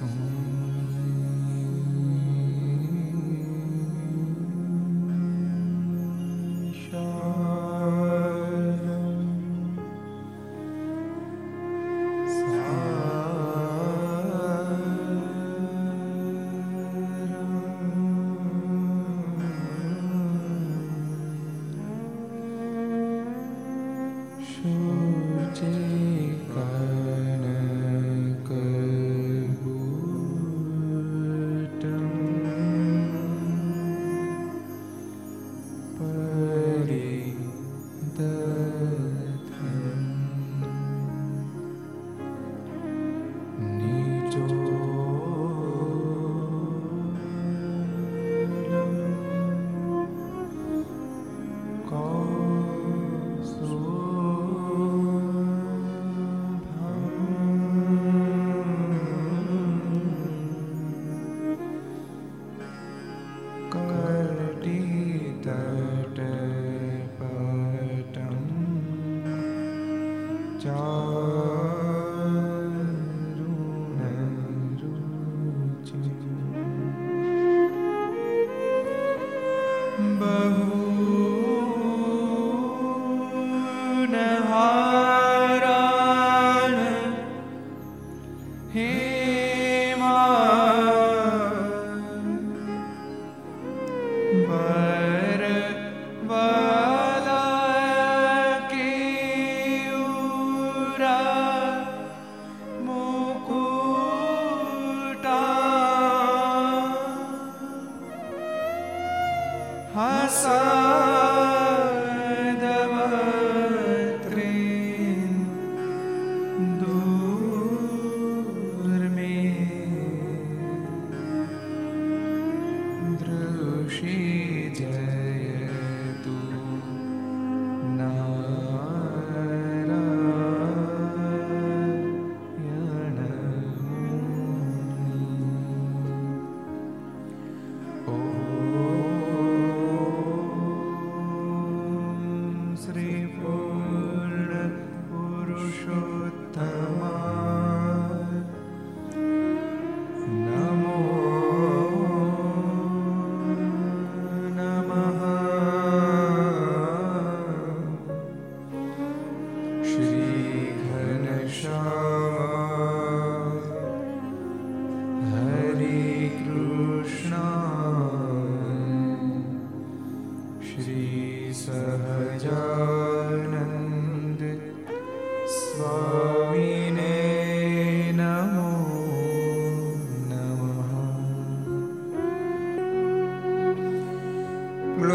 coração.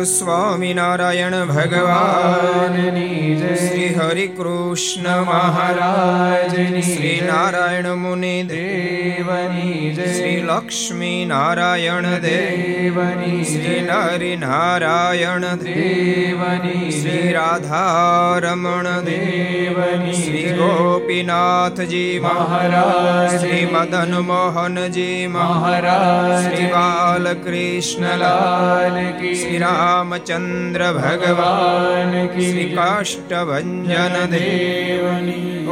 Swaminarayan ભગવાનની શ્રી હરિ કૃષ્ણ મહારાજ શ્રી નારાયણ મુનિ દેવની શ્રી લક્ષ્મી નારાયણ દેવની શ્રી નરિ નારાયણ દેવની શ્રી રાધારમણ દેવની શ્રી ગોપીનાથજી મહારાજ શ્રી મદન મોહનજી મહારાજ શ્રી બાલકૃષ્ણલાલ શ્રી રામચંદ્ર ભગવાન શ્રી કાષ્ટભન દેવની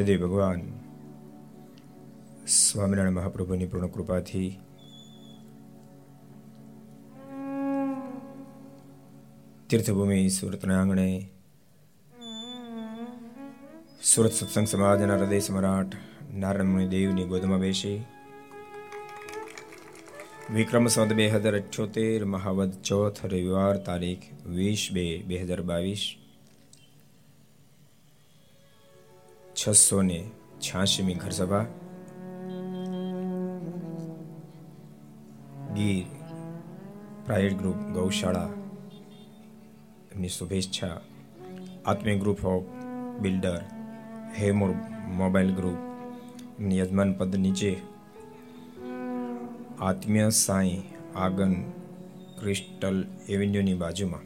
ઓ ભગવાન, સ્વામિનારાયણ મહાપ્રભુની પૂર્ણ કૃપાથી તીર્થભૂમિ સુરતના આંગણે સુરત સત્સંગ સમાજના હૃદય સમ્રાટ નારાયણ દેવની ગોદમાં બેસી વિક્રમ સંત બે હજાર અઠ્યોતેર, મહાવદ ચોથ રવિવાર તારીખ વીસ બે બે હજાર બાવીસ છસો ને છ્યાસીમી ઘરસભા. ગીર પ્રાઇવેટ ગ્રુપ ગૌશાળા. એમની શુભેચ્છા. Atmik group of builder. હેમોર mobile group. એમની યજમાન પદ નીચે. આત્મીય સાંઈ આગન ક્રિસ્ટલ એવન્યુની બાજુમાં.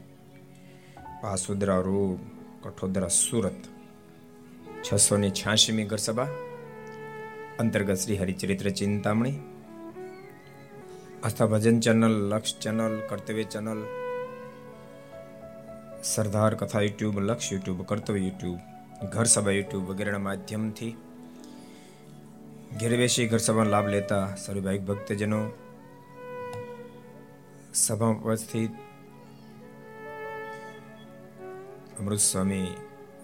પાસુદરા રોડ, કઠોદરા સુરત. છસો ને છ્યાસીમી ઘરસભા, અંતર્ગત Shri Haricharitra Chintamani, Aastha Bhajan channel, Laksh channel, Kartavya channel, Sardar Katha YouTube, Laksh YouTube, કર્તવ્ય યુટ્યુબ ઘર સભા યુટ્યુબ વગેરેના માધ્યમથી ઘેર બેસી ઘર સભાનો લાભ લેતા સર્વભાઈ ભક્તજનો, સભા ઉપસ્થિત અમૃત સ્વામી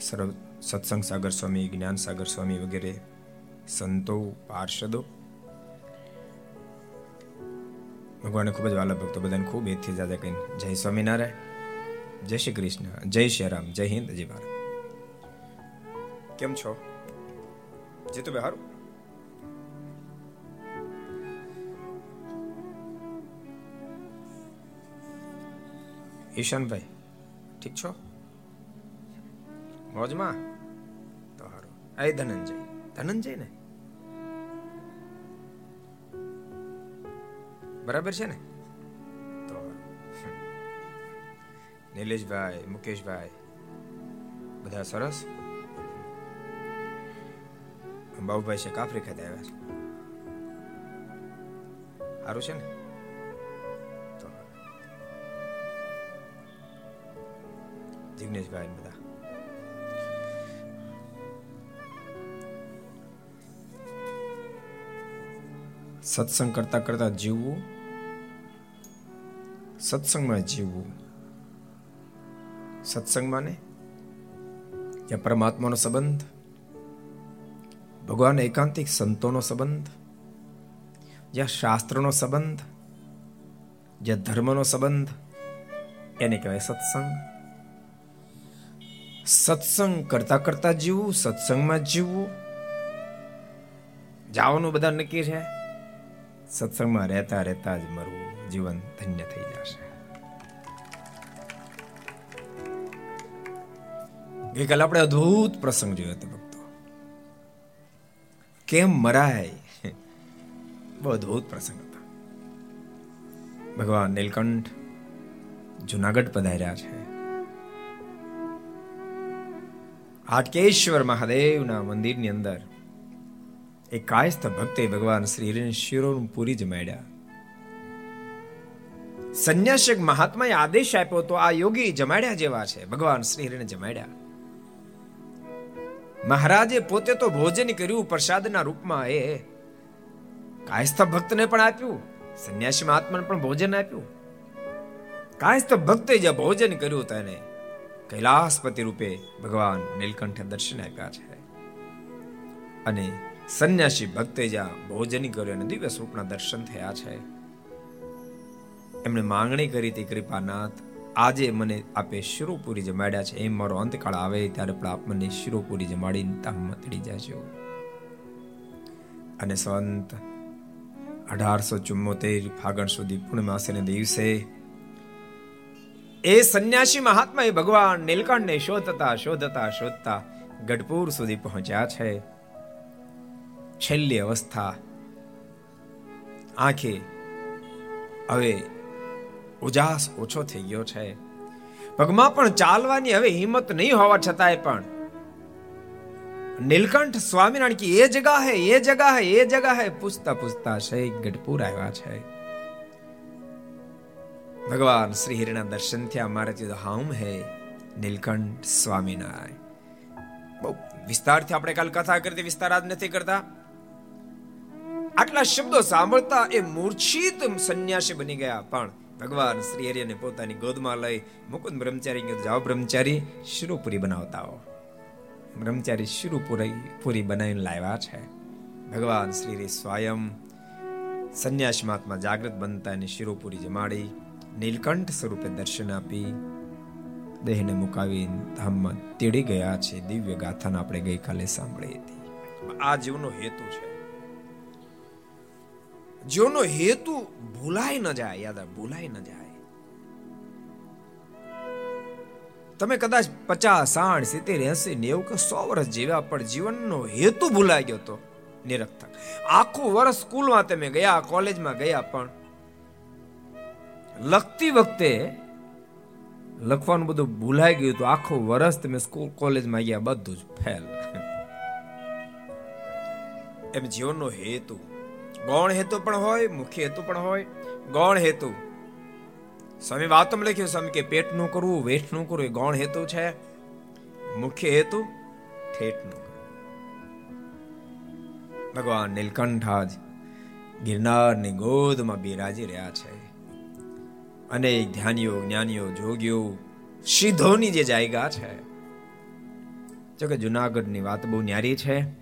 સર્વ સત્સંગ સાગર સ્વામી, જ્ઞાન સાગર સ્વામી વગેરે સંતો, પાર્ષદો. ભગવાને ખૂબ જ વાલા ભક્તો બધાને ખૂબ એથી જાજા કહીને જય સ્વામિનારાયણ, જય શ્રી કૃષ્ણ, જય શ્રી રામ, જય હિન્દ, જય ભારત. કેમ છો? જીતુ ભાઈ હારું? ઈશાનભાઈ, ઠીક છો? મોજમાં? આ ધનંજય ધનંજય ને બરાબર છે ને તો નિલેશભાઈ મુકેશભાઈ બધા સરસ બાબુભાઈ કાફરી ખાતે આવ્યા છે સારું છે ને જિગ્નેશભાઈ બધા સત્સંગ કરતા કરતા જીવવું, સત્સંગમાં જીવવું. સત્સંગમાં ને? જ્યાં પરમાત્માનો સંબંધ ભગવાન એકાંતિક સંતોનો સંબંધ, જ્યાં શાસ્ત્રનો સંબંધ, જ્યાં ધર્મનો સંબંધ, એને કહેવાય સત્સંગ. સત્સંગ કરતા કરતા જીવવું, સત્સંગમાં જીવવું. જવાનું બધા નક્કી છે? સત્સંગમાં રહેતા રહેતા જ મારું જીવન ધન્ય થઈ જશે. ગઈકાલે આપણે અદ્ભુત પ્રસંગ જોયો હતો ભક્તો. કેમ મરાય? બહુ અદ્ભુત પ્રસંગ હતો. ભગવાન નીલકંઠ જુનાગઢ પધાર્યા છે. હાટકેશ્વર મહાદેવના મંદિરની અંદર એક કાયસ્થ ભક્તે ભગવાન શ્રી શિરોનું પૂરી જમાડ્યા સંન્યાસક મહાત્માએ આદેશ આપ્યો તો આ યોગી જમાડ્યા જેવા છે. ભગવાન શ્રી જમાડ્યા. મહારાજે પોતે તો ભોજન કર્યું, પ્રસાદના રૂપમાં એ કાયસ્થ ભક્તને પણ આપ્યું, સંન્યાસી મહાત્માને પણ ભોજન આપ્યું. કાયસ્થ ભક્તે જે ભોજન કર્યું તેને કૈલાસપતિ રૂપે ભગવાન નીલકંઠે દર્શન આપ્યા છે. અને સંન્યાસી ભક્તે ભોજન કર્યું અને દિવ્ય સ્વરૂપના દર્શન થયા છે. એમણે માંગણી કરી હતી, કૃપાનાથ, આજે મને આપે શિરોપુરી જમાડ્યા છે. એમ મારો અંતકાળ આવે ત્યારે પણ આપ મને શિરોપુરી જમાડીને તામમાં તળી અને સંત અઢારસો ચુમ્મોતેર ફાગણ સુધી પૂર્ણમાસીને દિવસે એ સંન્યાસી મહાત્માએ ભગવાન નીલકંઠને શોધતા શોધતા શોધતા ગઢપુર સુધી પહોંચ્યા છે. છેલ્લી અવસ્થા. આંખે હવે ઉજાસ ઓછો થઈ ગયો છે. પગમાં પણ ચાલવાની હવે હિંમત નહીં હોવા છતાંય પણ. નીલકંઠ સ્વામિનારાયણ કી એ જગા હે, એ જગા હે, એ જગા હે, પૂછતા પૂછતા છે ગઢપુર આવ્યા છે. ભગવાન શ્રી હરિના દર્શન થયા, મારે તો હામ હે નીલકંઠ સ્વામિનારાયણ. બહુ વિસ્તારથી આપણે કાલ કથા કરતી વિસ્તાર આજ નથી કરતા. આટલા શબ્દો સાંભળતા એ મૂર્છિત સંન્યાસી બની ગયા. પણ ભગવાન શ્રી હરિને પોતાની ગોદમાં લઈ મુકુંદ બ્રહ્મચારી જાઓ બ્રહ્મચારી, શિરોપુરી બનાવતા હો બ્રહ્મચારી શિરોપુરી, પૂરી બનાવીને લાવ્યા છે. ભગવાન શ્રી સ્વયં સંન્યાસ મહાત્મા જાગૃત બનતા એની શિરોપુરી જમાડી, નીલકંઠ સ્વરૂપે દર્શન આપી, દેહને મુકાવી ધામમાં તેડી ગયા છે. દિવ્ય ગાથાને આપણે ગઈકાલે સાંભળી હતી. આ જીવનો હેતુ છે. જેનો હેતુ ભૂલાય ન જાય, યાદ ભૂલાય ન જાય. તમે કદાચ પચાસ, સાઠ, સિત્તેર, એસી નેવું કે સો વર્ષ જીવ્યા, પણ જીવનનો હેતુ ભૂલાઈ ગયો તો નિરર્થક. આખું વર્ષ સ્કૂલમાં તમે ગયા, કોલેજમાં ગયા, પણ લખતી વખતે લખવાનું બધું ભૂલાઈ ગયું તો આખું વર્ષ તમે સ્કૂલ, કોલેજમાં ગયા, બધું જ ફેલ. એમ જીવનનો હેતુ ગૌણ હેતુ પણ હોય, મુખ્ય હેતુ પણ હોય. ગૌણ હેતુ. સ્વામી વાતમાં લખ્યું, સ્વામી કે પેટનું કરવું વેઠનું કરવું એ ગૌણ હેતુ છે. મુખ્ય હેતુ ઠેઠનું ભગવાન નીલકંઠાજ ગિરનારની ગોદમાં બિરાજી રહ્યા છે. અનેક ધ્યાનીઓ, જ્ઞાનીઓ, જોગીઓ સિદ્ધોની જે જાયગા છે. જો કે જુનાગઢની વાત બહુ ન્યારી છે.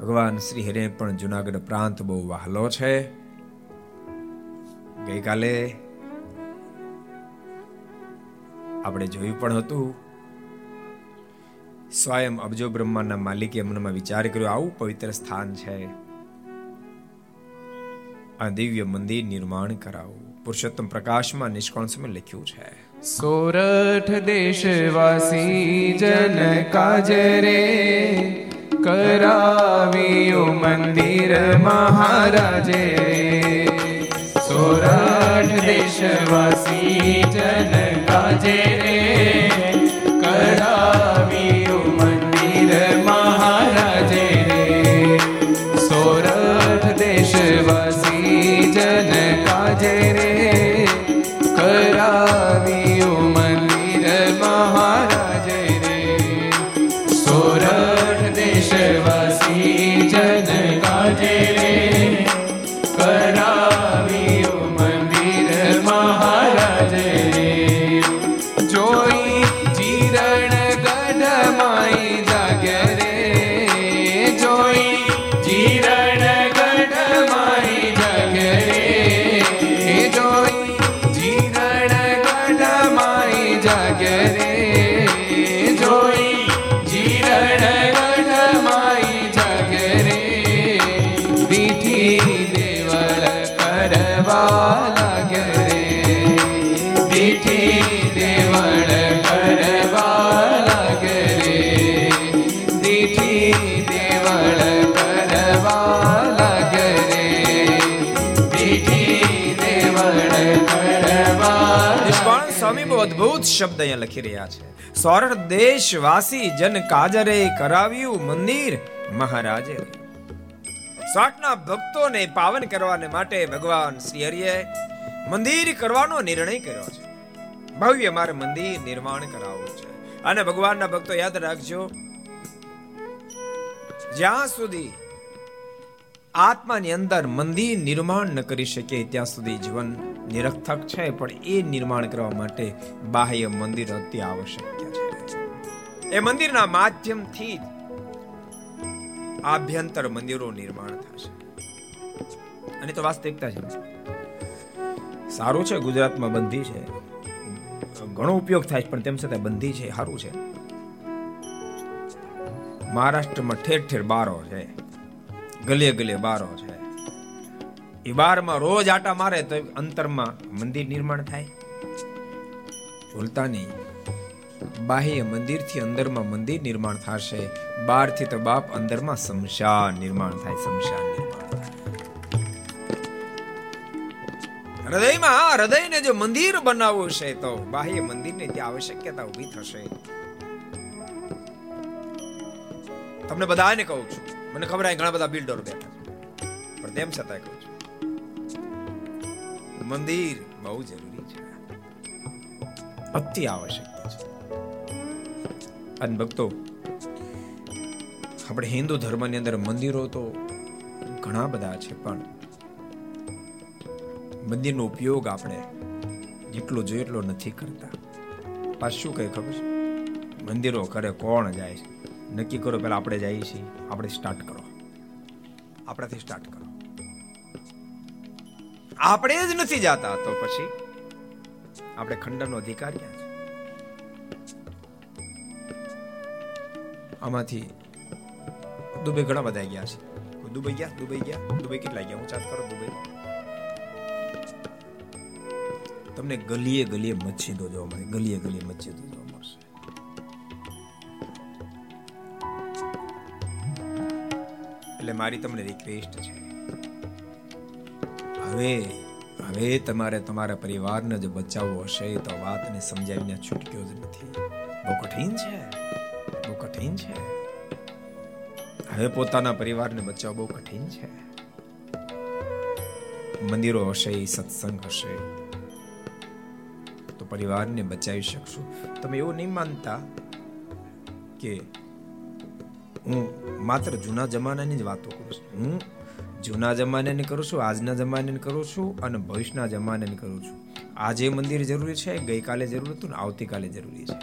ભગવાન શ્રી હરે પણ જુનાગઢ પ્રાંત બહુ વહાલો છે. ગઈકાલે આપણે જોયું પણ હતું. સ્વયં અબજો બ્રહ્માના માલિકે મનમાં વિચાર કર્યો, આવું પવિત્ર સ્થાન છે. આ દિવ્ય મંદિર નિર્માણ કરાવું. પુરુષોત્તમ પ્રકાશમાં નિષ્કોણ સમય લખ્યું છે. સોરઠ દેશવાસી જન કાજરે કરાવ્યું મંદિર મહારાજે. સોરાટ દેશવાસી જન કાજે રે. કરાવ્યું શબ્દ અહીંયા લખી રહ્યા છે. સોરઠ દેશવાસી જન કાજરે કરાવ્યું મંદિર મહારાજે. સાટના ભક્તોને પાવન કરવાને માટે ભગવાન શ્રી હરિએ મંદિર કરવાનો નિર્ણય કર્યો છે. ભવ્ય મારે મંદિર નિર્માણ કરાવવું છે. અને ભગવાનના ભક્તો યાદ રાખજો, જ્યાં સુધી આત્માની અંદર મંદિર નિર્માણ ન કરી શકે, ત્યાં સુધી જીવન નિરર્થક છે, પણ એ નિર્માણ કરવા માટે બાહ્ય મંદિર અતિ આવશ્યક છે. એ મંદિરના માધ્યમથી આભ્યંતર મંદિરો નિર્માણ થશે. અને તો વાસ્તવિકતા છે. સારું છે, ગુજરાતમાં બંધી છે. ઘણો ઉપયોગ થાય છે, પણ તેમ છતાં બંધી છે, સારું છે. મહારાષ્ટ્રમાં ઠેર ઠેર બારો છે. ગલીએ ગલીએ બારો છે. એ બારમાં રોજ આટા મારે તો અંતરમાં મંદિર નિર્માણ થાય. ભૂલતા નહીં બાહ્ય મંદિરથી અંદરમાં મંદિર નિર્માણ થશે. બહારથી તો બાપ અંદરમાં શમશાન નિર્માણ થાય, શમશાન નિર્માણ હૃદયમાં હૃદયને જો મંદિર બનાવવું છે તો બાહ્ય મંદિરની ત્યાં આવશ્યકતા ઊભી થશે. તમને બધાને કહું છું. મને ખબર છે, ઘણા બધા બિલ્ડરો બેઠા પણ તેમ છતાં કહું મંદિર બહુ જરૂરી છે. અતિ આવશ્યકતા છે. અને ભક્તો, આપણે હિન્દુ ધર્મની અંદર મંદિરો તો ઘણા બધા છે, પણ મંદિરનો ઉપયોગ આપણે જેટલો જોઈએ એટલો નથી કરતા. પાછું શું કહે ખબર છે? મંદિરો કરે કોણ જાય છે? નક્કી કરો, પહેલાં આપણે જઈએ છીએ, આપણે સ્ટાર્ટ કરો. આપણાથી સ્ટાર્ટ કરો. આપણે જ નથી જાતા. તો પછી આપણે ખંડનનો અધિકાર ક્યાં છે? આમાંથી દુબઈ ઘણા બધા ગયા છે. દુબઈ ગયા? દુબઈ ગયા? દુબઈ કેટલા ગયા? હું ચાત કરો દુબઈ. તમને ગલીએ ગલીએ મસ્જિદો જોવા મળે. ગલીએ ગલીએ મસ્જિદો જોવા મળશે. એટલે મારી તમને રિક્વેસ્ટ છે. હવે હવે તમારે તમારા પરિવારને જો બચાવવો હશે તો વાતને સમજાવીને છૂટક્યો જ નથી. બહુ કઠિન છે. બહુ કઠિન છે. હવે પોતાના પરિવારને બચાવવો બહુ કઠિન છે. મંદિરો હશે, સત્સંગ હશે. તો પરિવારને બચાવી શકશું. તમે એવું નહીં માનતા કે હું માત્ર જૂના જમાનાની જ વાતો કરું છું. હું જૂના જમાનાને કરું છું, આજના જમાનાને કરું છું અને ભવિષ્યના જમાનાને કરું છું. આજે મંદિર જરૂરી છે ગઈકાલે જરૂર હતું ને આવતીકાલે જરૂરી છે.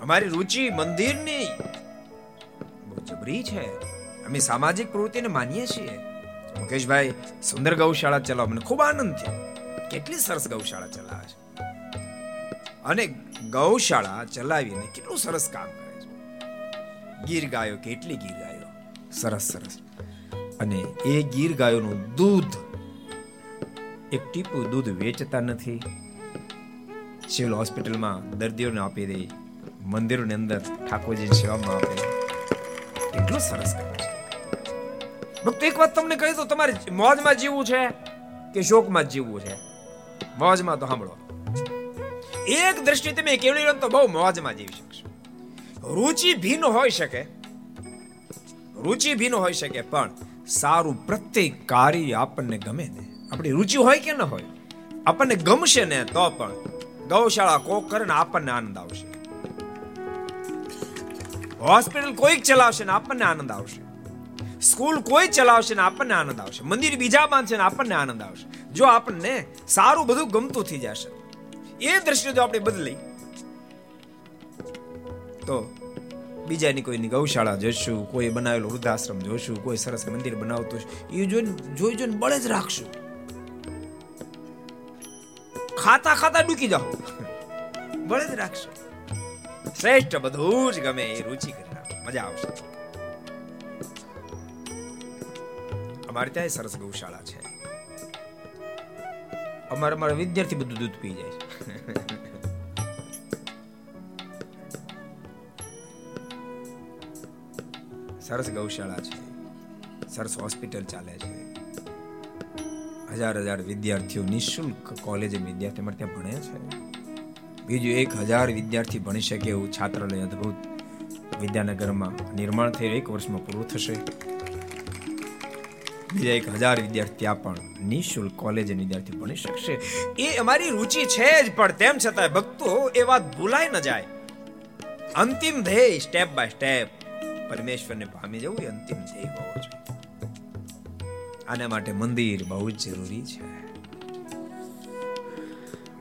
અમારી રુચિ મંદિરની બહુ જબરી છે. અમે સામાજિક પ્રવૃત્તિને માનીએ છીએ. મુકેશભાઈ, સુંદર ગૌશાળા ચલાવ. મને ખૂબ આનંદ થયો. કેટલી સરસ ગૌશાળા ચલાવે છે. અને ગૌશાળા ચલાવીને કેટલું સરસ કામ કરે છે. ગીર ગાયો, કેટલી ગીર ગાયો. સરસ સરસ. અને એ ગીર ગાયોનું દૂધ, એક ટીપું દૂધ વેચતા નથી. સિવિલ હોસ્પિટલમાં દર્દીઓને આપી દે મંદિરોની અંદર ઠાકોરજી સેવામાં આપે એટલું સરસ ભક્તો, એક વાત તમને કહી દઉં, તમારે મોજમાં જીવવું છે કે શોકમાં જીવવું છે? મોજમાં તો સાંભળો. એક દ્રષ્ટિ તમે કેવડી તો બહુ મોજમાં જીવી શકશો. રુચિ ભિન્ન હોઈ શકે રુચિ ભીનું હોઈ શકે, પણ સારું પ્રત્યેક કાર્ય આપણને ગમે ને. આપણી રુચિ હોય કે ન હોય, આપણને ગમશે ને તો પણ ગૌશાળા કોક કરે ને આપણને આનંદ આવશે. હોસ્પિટલ કોઈક ચલાવશે ને આપણને આનંદ આવશે. સ્કૂલ કોઈ ચલાવશે ને આપણને આનંદ આવશે. મંદિર બીજા બાંધશે ને આપણને આનંદ આવશે. જો આપણને સારું બધું ગમતું થઈ જશે. એ દ્રશ્ય જો આપણે બદલી, તો બીજાની કોઈની ગૌશાળા જોઈશું, કોઈ બનાવેલો વૃદ્ધાશ્રમ જોઈશું, કોઈ સરસ મંદિર બનાવતું એ જોઈને, જોઈ જોઈને બળે જ રાખશું. ખાતા ખાતા ડૂકી જાઓ. બળે જ રાખશું. શ્રેષ્ઠ બધું જ ગમે એ રુચિ કરી મજા આવશે. અમારે ત્યાં સરસ ગૌશાળા છે. અમારા અમારા વિદ્યાર્થી બધું દૂધ પી જાય સરસ ગૌશાળા છે. સરસ હોસ્પિટલ ચાલે છે. હજાર હજાર વિદ્યાર્થીઓ નિઃશુલ્ક કોલેજ વિદ્યાર્થી માટે ત્યાં ભણે છે. બીજું એક હજાર વિદ્યાર્થી ભણી શકે એવું છાત્રાલય અદ્ભુત વિદ્યાનગરમાં નિર્માણ થઈ એક વર્ષમાં પૂરું થશે. બીજા એક હજાર વિદ્યાર્થી આ પણ નિઃશુલ્ક કોલેજ વિદ્યાર્થી ભણી શકશે. એ અમારી રુચિ છે જ, પણ તેમ છતાં ભક્તો એ વાત ભૂલાય ન જાય. અંતિમ ધ્યેય સ્ટેપ બાય સ્ટેપ પરમેશ્વરને પામી જવું એ અંતિમ ધ્યેય હોવો જોઈએ. આના માટે મંદિર બહુ જ જરૂરી છે.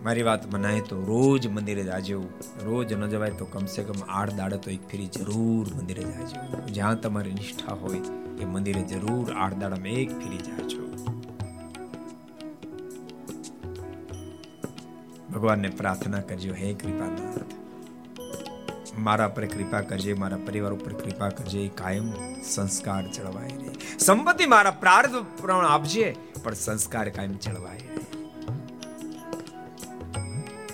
મારી વાત મનાય તો રોજ મંદિરે જાજો. રોજ ન જવાય તો કમસે કમ આઠ દાડે તો એક ફેરી જરૂર મંદિરે જાજો. જ્યાં તમારી નિષ્ઠા હોય એ મંદિરે જરૂર આઠ દાડામાં એક ફેરી જાજો. ભગવાનને પ્રાર્થના કરજો, હે કૃપાનાથ. મારા પર કૃપા કરજે, મારા પરિવાર ઉપર કૃપા કરજે કાયમ સંસ્કાર જળવાય રહે. સંપત્તિ મારા પ્રાર્થ પ્રમાણ આપજે, પણ સંસ્કાર કાયમ જળવાય રહે.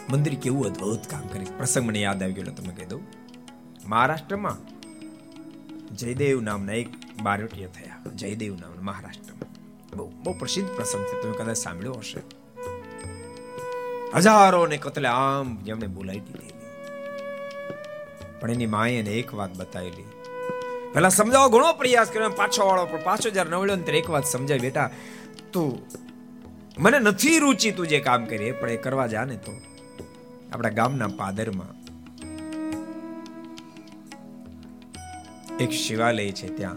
મંદિર કેવું અદ્ભુત કામ કરે પ્રસંગ મને યાદ આવી ગયો તમે કહી દઉં. મહારાષ્ટ્રમાં જયદેવ નામના એક બારોટીય થયા. જયદેવ નામના મહારાષ્ટ્રમાં. બહુ બહુ પ્રસિદ્ધ પ્રસંગ છે. તમે કદાચ સાંભળ્યો હશે. હજારો ને કતલે આમ જેમણે બોલાવી દીધી. પણ એની માએ એને એક વાત બતાવેલી. પેલા સમજાવો, ઘણો પ્રયાસ કર્યો, પાછો વાળો, પણ પાછો જયારે નવળ્યો ને એક વાત સમજાય બેટા, તું, મને નથી રુચિ તું જે કામ કરીએ પણ એ કરવા જા ને તો. આપણા ગામના પાદરમાં એક શિવાલય છે ત્યાં.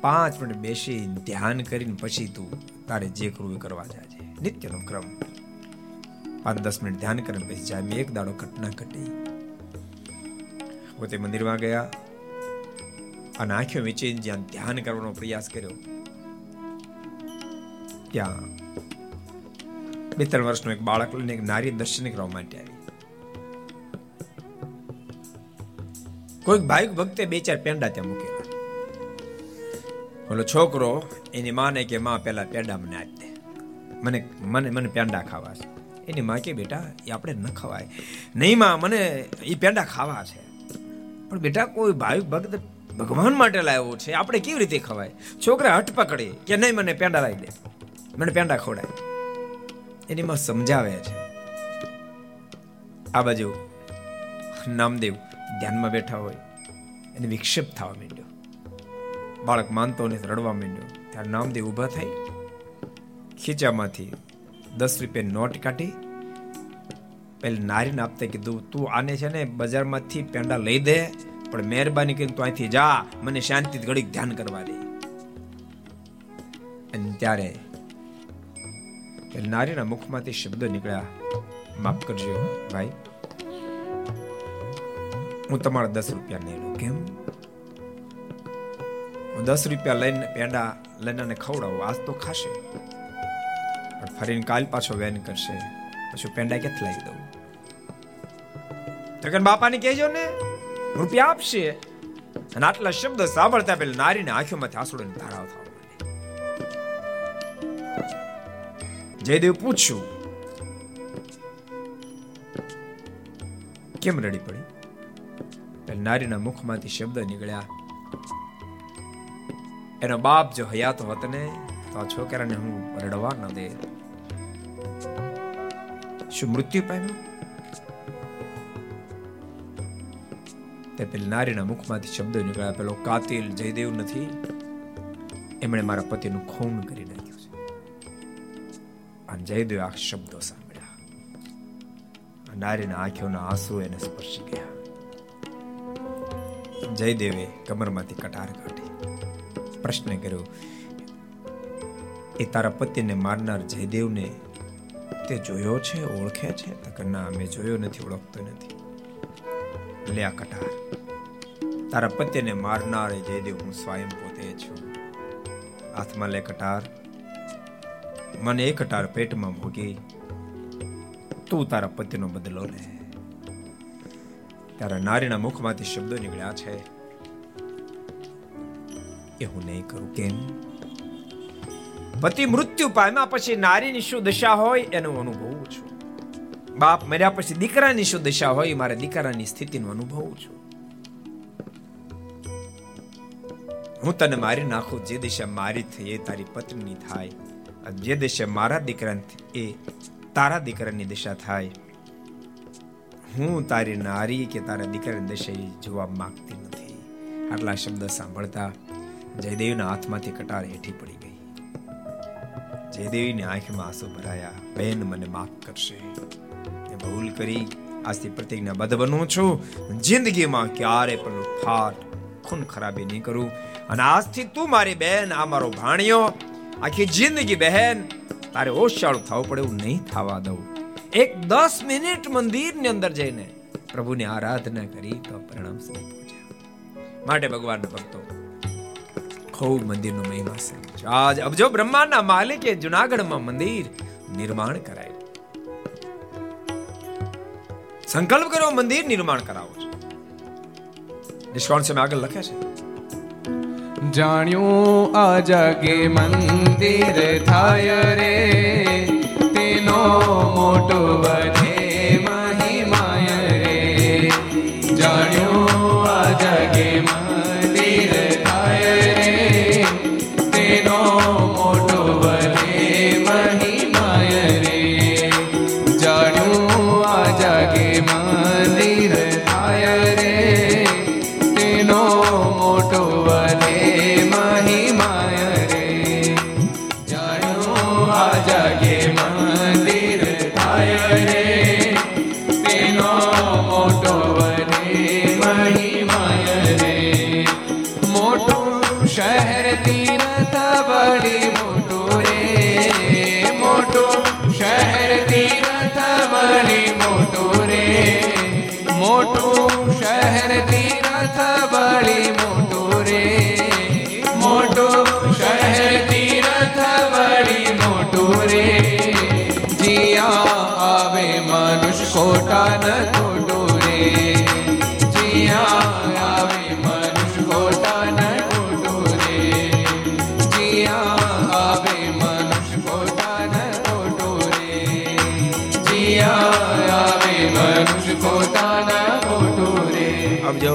પાંચ મિનિટ બેસી ધ્યાન કરીને પછી તું તારે જે કરવું કરવા જાજે નિત્યનો ક્રમ. પાંચ દસ મિનિટ ધ્યાન કરીને પછી જાય મેં એક દાડો ઘટના ઘટી. પોતે મંદિરમાં ગયા અને આંખો વીચીને જ્યાં ધ્યાન કરવાનો પ્રયાસ કર્યો, ત્યાં બે ત્રણ વર્ષનો એક બાળક લઈને એક નારી દર્શન કરવા માટે આવી. કોઈક ભાઈ ભક્તે બે ચાર પેંડા ત્યાં મૂકેલા. ઓલો છોકરો, એની માને કે માં પેલા પેંડા મને આપ દે. મને મને મને પેંડા ખાવા છે. એની માં કે બેટા, એ આપણે ન ખવાય. નહીં, માં, મને એ પેંડા ખાવા છે. પણ બેટા, કોઈ ભાઈ ભક્ત ભગવાન માટે લાવ્યો છે? આપણે કેવી રીતે ખવાય? છોકરા હટ પકડે કે નહીં, મને પેંડા લાવી દે. મને પેંડા ખવડાય. એની માં સમજાવે છે. આ બાજુ નામદેવ ધ્યાનમાં બેઠા હોય. એને વિક્ષેપ થવા માંડ્યો. બાળક માનતો ને રડવા માંડ્યો. ત્યારે નામદેવ ઊભા થઈ ખીચામાંથી દસ રૂપિયા નોટ કાઢી પેલી નારીને આપતે કીધું, તું આને છે ને બજારમાંથી પેંડા લઈ દે, પણ મહેરબાની કરીને તું અહીંથી જા, મને શાંતિ ઘડીક ધ્યાન કરવા દે. અને ત્યારે પેલી નારીના મુખમાંથી શબ્દો નીકળ્યા, માફ કરજો ભાઈ, હું તમારા દસ રૂપિયા નહીં લઉં કેમ? હું દસ રૂપિયા લઈને પેંડા લઈને ખવડાવું, આજ તો ખાશે. પણ ફરીને કાલ પાછો વેન કરશે, પછી પેંડા ક્યાંથી લાવી દઉં? તકન બાપાને કહેજો ને. રૂપિયા આપશે. અને આટલા શબ્દ સાંભળતા પેલા નારીને આંખોમાંથી આંસુડો ધારાવ થવા માંડે. જયદેવ પૂછ્યું, કેમ રડી પડી? પેલા નારીના મુખમાંથી શબ્દ નીકળ્યા, એનો બાપ જો હયાત હોત ને, તો આ છોકરાને હું રડવા ન દે શું મૃત્યુ પામ્યું? તે પેલી નારીના મુખમાંથી શબ્દો નીકળ્યા પેલો કાતિલ, જયદેવ નથી. એમણે મારા પતિનું ખૂન કરી નાખ્યું છે. અને જયદેવ આ શબ્દો સાંભળ્યા. નારીના આંખોના આંસુ એને સ્પર્શી ગયા. જયદેવે કમરમાંથી કટાર કાઢી. પ્રશ્ન કર્યો, એ તારા પતિને મારનાર જયદેવને તે જોયો છે, ઓળખે છે? તો ના, મેં જોયો નથી, ઓળખતો નથી. લે કટાર. તારા પત્યને મારનાર જયદેવ હું સ્વયં પોતે છું. હાથમાં લે કટાર. મને એ કટાર પેટમાં ભોગી તું તારા પતિનો બદલો લે. તારા નારીના મુખમાંથી શબ્દો નીકળ્યા છે. એ હું નહીં કરું કેમ? પતિ મૃત્યુ પામ્યા પછી નારીની શું દશા હોય એનું અનુભવું છું. બાપ મર્યા પછી દીકરાની શું દશા હોય મારે દીકરાની સ્થિતિનું અનુભવું છું. હું તને મારી નાખું, જે દિશા મારી થઈ એ તારી પત્ની થાય. જે દિશા મારા દીકરાની એ તારા દીકરાની દિશા થાય. હું તારી નારી કે તારા દીકરાની દિશા જોવા માંગતી નથી. આટલા શબ્દ સાંભળતા જયદેવના હાથમાંથી કટાર હેઠી પડી ગઈ. જયદેવીની આંખમાં આંસુ ભરાયા, બેન મને માફ કરશે. ભૂલ કરી આજથી પ્રતિજ્ઞા બધ બનું છું. જિંદગીમાં ક્યારે પણ ફાટ ખૂન ખરાબી નહીં કરું. અને આજથી તું મારી બહેન આ મારો ભાણિયો, આખી જિંદગી બહેન, તારે ઓશાળું થવું પડે એવું નહીં થવા દઉં. એક દસ મિનિટ મંદિરની અંદર જઈને પ્રભુની આરાધના કરી તો પરિણામ સુધી માટે ભગવાનના ભક્તો, ખૂબ મંદિરનો મહિમા છે આજ અબજો બ્રહ્માંડના માલિકે જુનાગઢમાં મંદિર નિર્માણ કરાય. સંકલ્પ કર્યો મંદિર નિર્માણ કરાવો છે. નિષ્કાળ સમય આગળ લખે છે. જાણ્યું આ જગે મંદિર થાય રે, તેનો મોટો વધે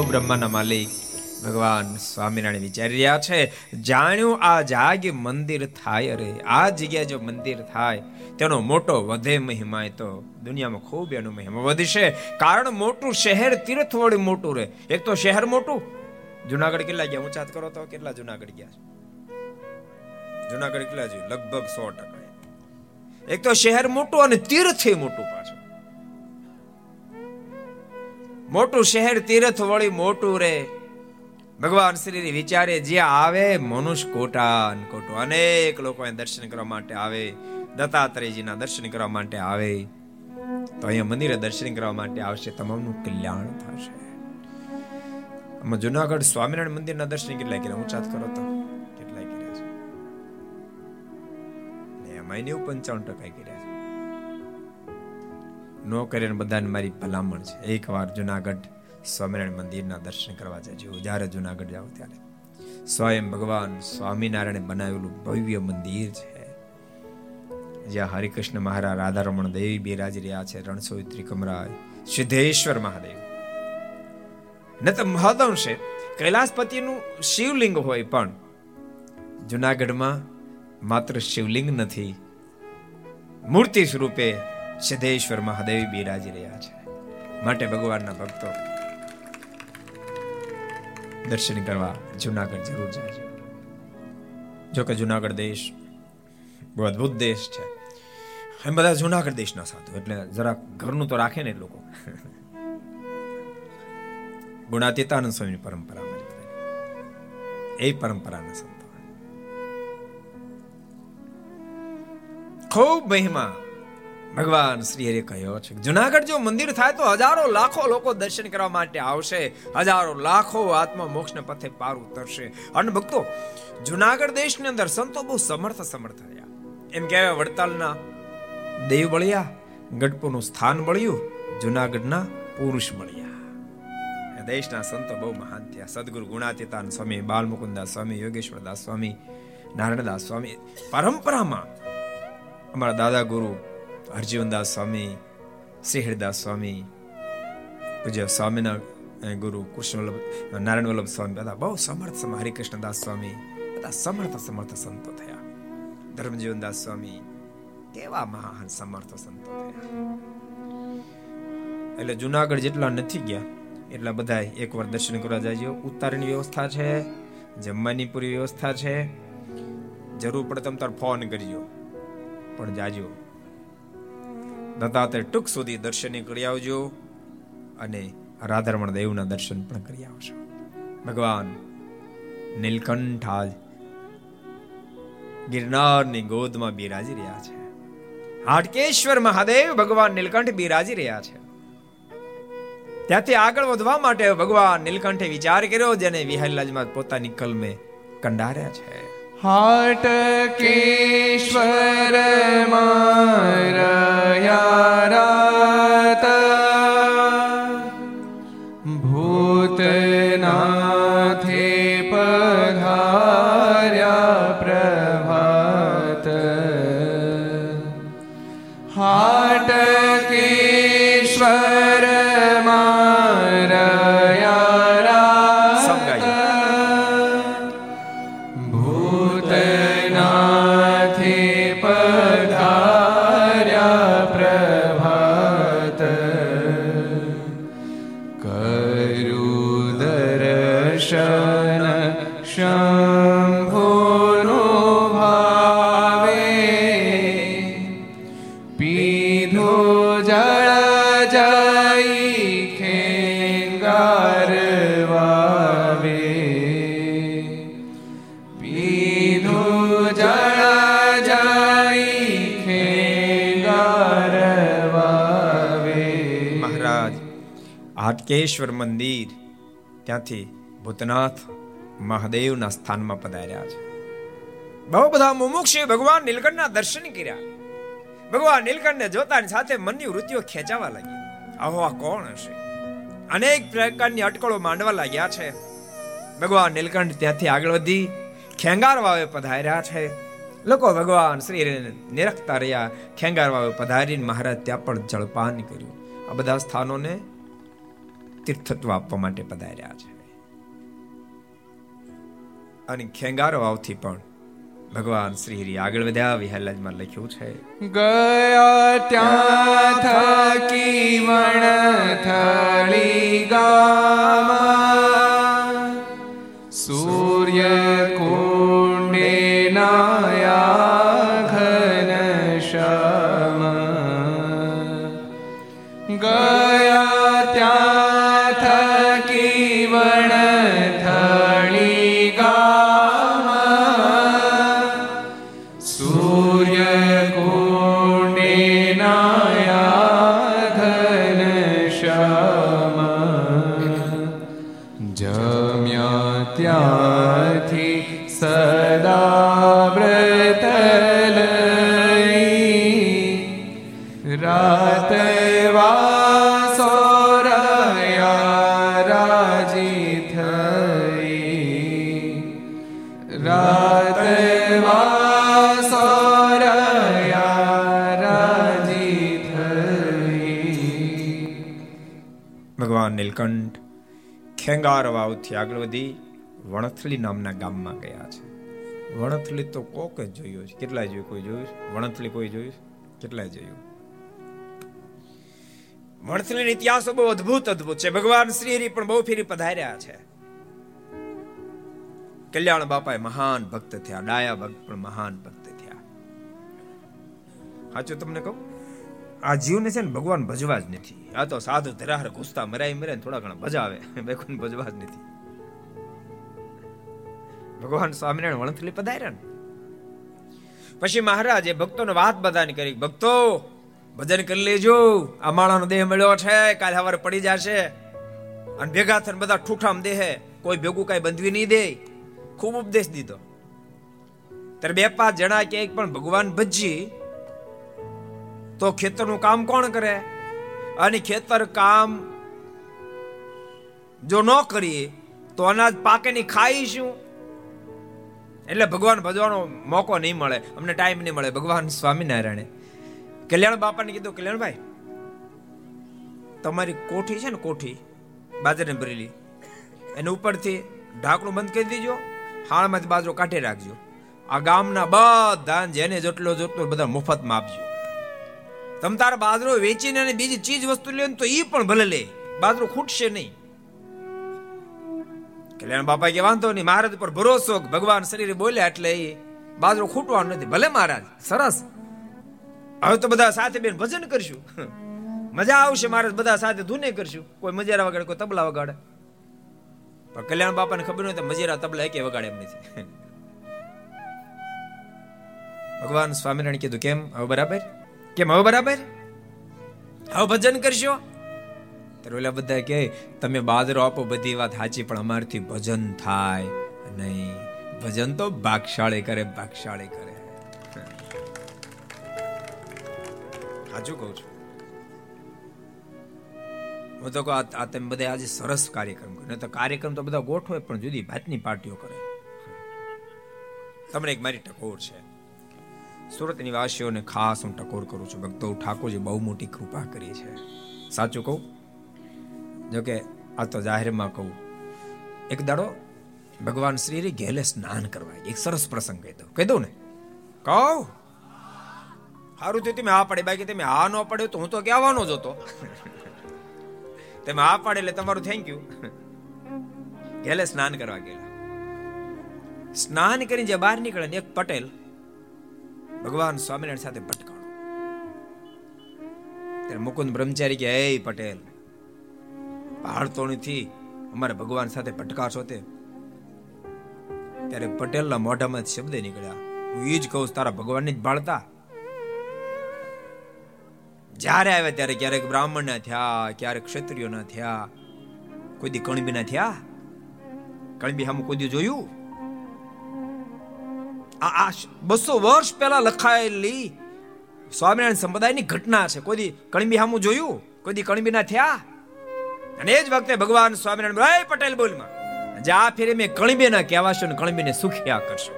બ્રહ્માના માલિક ભગવાન સ્વામિનારાયણ વિચારી રહ્યા છે, જાણ્યું આ જાગ મંદિર થાય રે. આ જગ્યા જો મંદિર થાય, તેનો મોટો વધે મહિમાય તો દુનિયામાં ખૂબ એનો મહિમા વધશે. કારણ મોટું શહેર તીર્થ વળી મોટું રે. એક તો શહેર મોટું. જુનાગઢ કેટલા ગયા? ઊંચા કરો તો કેટલા જુનાગઢ ગયા છે? જુનાગઢ કેટલા છે? લગભગ સો ટકા. એક તો શહેર મોટું અને તીર્થ મોટું પાછું. મોટું શહેર તીર્થ વળી મોટું રે. ભગવાન શ્રી વિચારે જ્યાં આવે મનુષ્ય કોટાન કોટો. અનેક લોકો દર્શન કરવા માટે આવે, દત્તાત્રેયજીના દર્શન કરવા માટે આવે. તો અહીંયા મંદિરે દર્શન કરવા માટે આવશે, તમામનું કલ્યાણ થશે. આમાં જુનાગઢ સ્વામિનારાયણ મંદિરના દર્શન કેટલા કેટલા ઊંચા કરો તો. એમાં નેવું પંચાવન ટકા કર્યા છે. નો કરીને બધાને મારી ભલામણ છે. એકવાર જુનાગઢ સ્વામિનારાયણ મંદિરના દર્શન કરવા જજો. જ્યારે જુનાગઢ જાઓ ત્યારે. સ્વયં ભગવાન સ્વામિનારાયણે બનાવેલું ભવ્ય મંદિર છે. જ્યાં હરિકૃષ્ણ મહારાજ રાધારમણ દેવી બિરાજી રહ્યા છે. રણછોડ ત્રિકમરાય, સિદ્ધેશ્વર મહાદેવ. ન તો મહદંશે કૈલાસપતિનું શિવલિંગ હોય પણ જુનાગઢમાં માત્ર શિવલિંગ નથી, મૂર્તિ સ્વરૂપે સિદ્ધેશ્વર મહાદેવ બિરાજી રહ્યા છે. માટે ભગવાનના ભક્તો, દર્શન કરવા જુનાગઢ જરૂર જાય જો કે જુનાગઢ દેશ બહુ અદભુત દેશ છે. એમ બધા જુનાગઢ દેશના સાધુ, એટલે જરા ઘરનું તો રાખે ને લોકો. ગુણાતીતાનંદ સ્વામીની પરંપરા એ પરંપરાના સંતો ખૂબ મહિમા. ભગવાન શ્રી હરે કહ્યો છે જુનાગઢ જો મંદિર થાય તો હજારો લાખો લોકો દર્શન કરવા માટે આવશે. હજારો લાખો આત્મા મોક્ષને પથે પાર ઉતરશે. અને ભક્તો, જુનાગઢ દેશની અંદર સંતો બહુ સમર્થ સમર્થ રહ્યા. એમ કહેવાય વડતાલના દેવ બળ્યા, ગઢપુરનું સ્થાન બળ્યું, જુનાગઢના પુરુષ બળ્યા. દેશના સંતો બહુ મહાન થયા. સદગુરુ ગુણાતીતાન સ્વામી બાલમુકુદાસ સ્વામી, યોગેશ્વરદાસ સ્વામી, નારાયણદાસ સ્વામી, પરંપરામાં અમારા દાદા ગુરુ, હરજીવનદાસ સ્વામી, શ્રીહરિદાસ સ્વામી, પૂજ્ય સ્વામીના ગુરુ કૃષ્ણ વલ્લભ નારાયણ વલ્લભ સ્વામી, બધા બહુ સમર્થ સમ હરિકૃષ્ણદાસ સ્વામી, બધા સમર્થ સમર્થ સંતો થયા. ધર્મજીવનદાસ સ્વામી, કેવા મહાન સમર્થ સંતો થયા. એટલે જુનાગઢ જેટલા નથી ગયા, એટલા બધા એકવાર દર્શન કરવા જાજો. ઉતારની વ્યવસ્થા છે, જમવાની પૂરી વ્યવસ્થા છે. જરૂર પડે તમે તાર ફોન કરજો. પણ જાજો. દત્તાત્રે ટૂંક સુધી દર્શન કરી આવજો અને રાધારમણ દેવના દર્શન પણ કરી આવશો. ભગવાન નીલકંઠ ગિરનારની ગોદમાં બિરાજી રહ્યા છે. હાટકેશ્વર મહાદેવ ભગવાન નીલકંઠ બિરાજી રહ્યા છે. ત્યાંથી આગળ વધવા માટે ભગવાન નીલકંઠે વિચાર કર્યો, જેને વિહલ્લાજમાં પોતાની કલમે કંડાર્યા છે. હાટ કેશ્વર હાટકેશ્વર મંદિર. ત્યાંથી ભૂતનાથ મહાદેવના સ્થાનમાં પધાર્યા છે. બહુ બધા મુમુક્ષે ભગવાન નીલકંઠના દર્શન કર્યા. ભગવાન નીલકંઠને જોતાની સાથે મનની વૃત્તિઓ ખેંચાવા લાગી આહો, આ કોણ હશે? અનેક પ્રકારની અટકળો માંડવા લાગ્યા છે. ભગવાન નીલકંઠ ત્યાંથી આગળ વધી ખેંગાર વાવે પધાર્યા છે. લોકો ભગવાન શ્રી નિરખતા રહ્યા ખેંગાર વાવે પધારીને મહારાજ ત્યાં પણ જળપાન કર્યું. આ બધા સ્થાનોને તીર્થત્વ આપવા માટે પધાર્યા છે. અને ખેંગારો આવતી પણ ભગવાન શ્રી હરિ આગળ વધ્યા વિહલ્લાજમાં લખ્યું છે, ગયા ત્યાં થકી વણથળી ગામાં સૂર્ય કુંડે નાયા ખેંગાર વાવથી આગળ વધી વણથલી નામના ગામમાં ગયા છે. વણથલી તો કોક જ જોયું છે. કેટલાય જોયું? કોઈ જોયું? વણથલી કોઈ જોયું છે? કેટલાય જોયું? વણથલીનો ઇતિહાસો બહુ અદ્ભુત અદ્ભુત છે. ભગવાન શ્રી હરિ પણ બહુ ફેરી પધાર્યા છે. કલ્યાણ બાપા મહાન ભક્ત થયા. ડાયા ભક્ત પણ મહાન ભક્ત થયા. સાચું તમને કહું? આ જીવને છે ને ભગવાન ભજવા જ નથી. આ તો સાધુ ધરાહર ઘૂસતા મરાય મરે ને થોડા ઘણા ભજાવે ભગવાન ભજવા જ નથી. ભગવાન સ્વામિનારાયણ વણથલી પધાર્યા ને? પછી મહારાજે ભક્તોને વાત બધાની કરી, ભક્તો, ભજન કરી લેજો. આ માળાનો દેહ મળ્યો છે, કાલે હવાર પડી જશે. અને ભેગા થઈને બધા ઠૂઠામ દેહે. કોઈ ભેગું કઈ બંધવી નહીં દે. ખૂબ ઉપદેશ દીધો. ત્યારે બે પાંચ જણા કે પણ ભગવાન ભજી તો ખેતરનું કામ કોણ કરે? અને ખેતર કામ જો ન કરીએ, તો અનાજ પાકે ની ખાઈ શું? એટલે ભગવાન ભજવાનો મોકો નહીં મળે. અમને ટાઈમ નહીં મળે. ભગવાન સ્વામિનારાયણે. કલ્યાણ બાપાને કીધું, કલ્યાણભાઈ, તમારી કોઠી છે ને કોઠી? બાજરને ભરેલી એને ઉપરથી ઢાંકણું બંધ કરી દેજો. હાળમાંથી બાજરો કાઢી રાખજો. આ ગામના બધા જેને જેટલો જેટલો બધા મફતમાં આપજો. તમ તાર બાજરો વેચીને અને બીજી ચીજ વસ્તુ લે તો ઈ પણ ભલે લે. બાજરો ખૂટશે નહીં. કલ્યાણ બાપા કે વાંધો નહીં, મહારાજ પર ભરોસો ભગવાન શરીરે બોલ્યા એટલે એ બાજરો ખૂટવાનો નથી. ભલે મહારાજ, સરસ. હવે તો બધા સાથે બેન ભજન કરશું. મજા આવશે મહારાજ, બધા સાથે ધૂને કરશું. કોઈ મજેરા વગાડે, કોઈ તબલા વગાડે. પણ કલ્યાણ બાપાને ખબર નહોતી મજીરા, તબલા એકે વગાડે એમ નથી. ભગવાન સ્વામિનારાયણ કીધું કેમ? હવે બરાબર? કેમ હવે બરાબર? હવે ભજન કરશો? ત્યારે ઓલા બધા કે તમે બાદરો આપો, બધી વાત સાચી, પણ અમારથી ભજન થાય નહીં. ભજન તો ભાગશાળી કરે ભાગશાળી કરે. સાચું કહું છું. હું તો કહું, આ તમે બધા આજે સરસ કાર્યક્રમ કર્યો. તો કાર્યક્રમ તો બધા ગોઠવે, પણ જુદી ભાતની પાર્ટીઓ કરે. તમને એક મારી ટકોર છે. સુરત નિવાસીઓને ખાસ હું ટકોર કરું છું. ભક્તો ઠાકોરજી બહુ મોટી કૃપા કરી છે. સાચું કહું? જોકે આ તો જાહેરમાં કહું. એક દાડો ભગવાન શ્રી ગેલે સ્નાન કરવા એક સરસ પ્રસંગ કહી દઉં. કહી દઉં ને? કહું? સારું થયું તમે આ પડે. બાકી તમે આ ન પડે તો હું તો કહેવાનો જ હતો તમે આ પાડે એટલે તમારું થેન્ક યુ ઘેલે સ્નાન કરવા ગયેલા. સ્નાન કરીને જે બહાર નીકળે એક પટેલ ભગવાન સ્વામિનારાયણ સાથે ભટકાણો ત્યારે મુકુંદ બ્રહ્મચારી કે હે પટેલ પહાડ તોણીથી અમારે ભગવાન સાથે ભટકાશો તે. ત્યારે પટેલના મોઢામાં શબ્દ નીકળ્યા. હું એ જ કહું તારા ભગવાનને જ ભાળતા જ્યારે આવ્યા ત્યારે ક્યારેક બ્રાહ્મણ ના થયા, ક્યારેક ક્ષત્રિયો ના થયા. કોઈ દી કણબી ના થયા? કણબી સામું કોઈ દી જોયું? આ બસો વર્ષ પહેલા લખાયેલી સ્વામિનારાયણ સંપ્રદાયની ઘટના છે. કોઈ કણબી હામું જોયું? કોઈ કણબી ના થયા? અને એ જ વખતે ભગવાન સ્વામિનારાયણ પટેલ બોલમાં. આ ફેરે મેં કણબી ના કહેવાશો ને કણબીને સુખ્યા કરશો.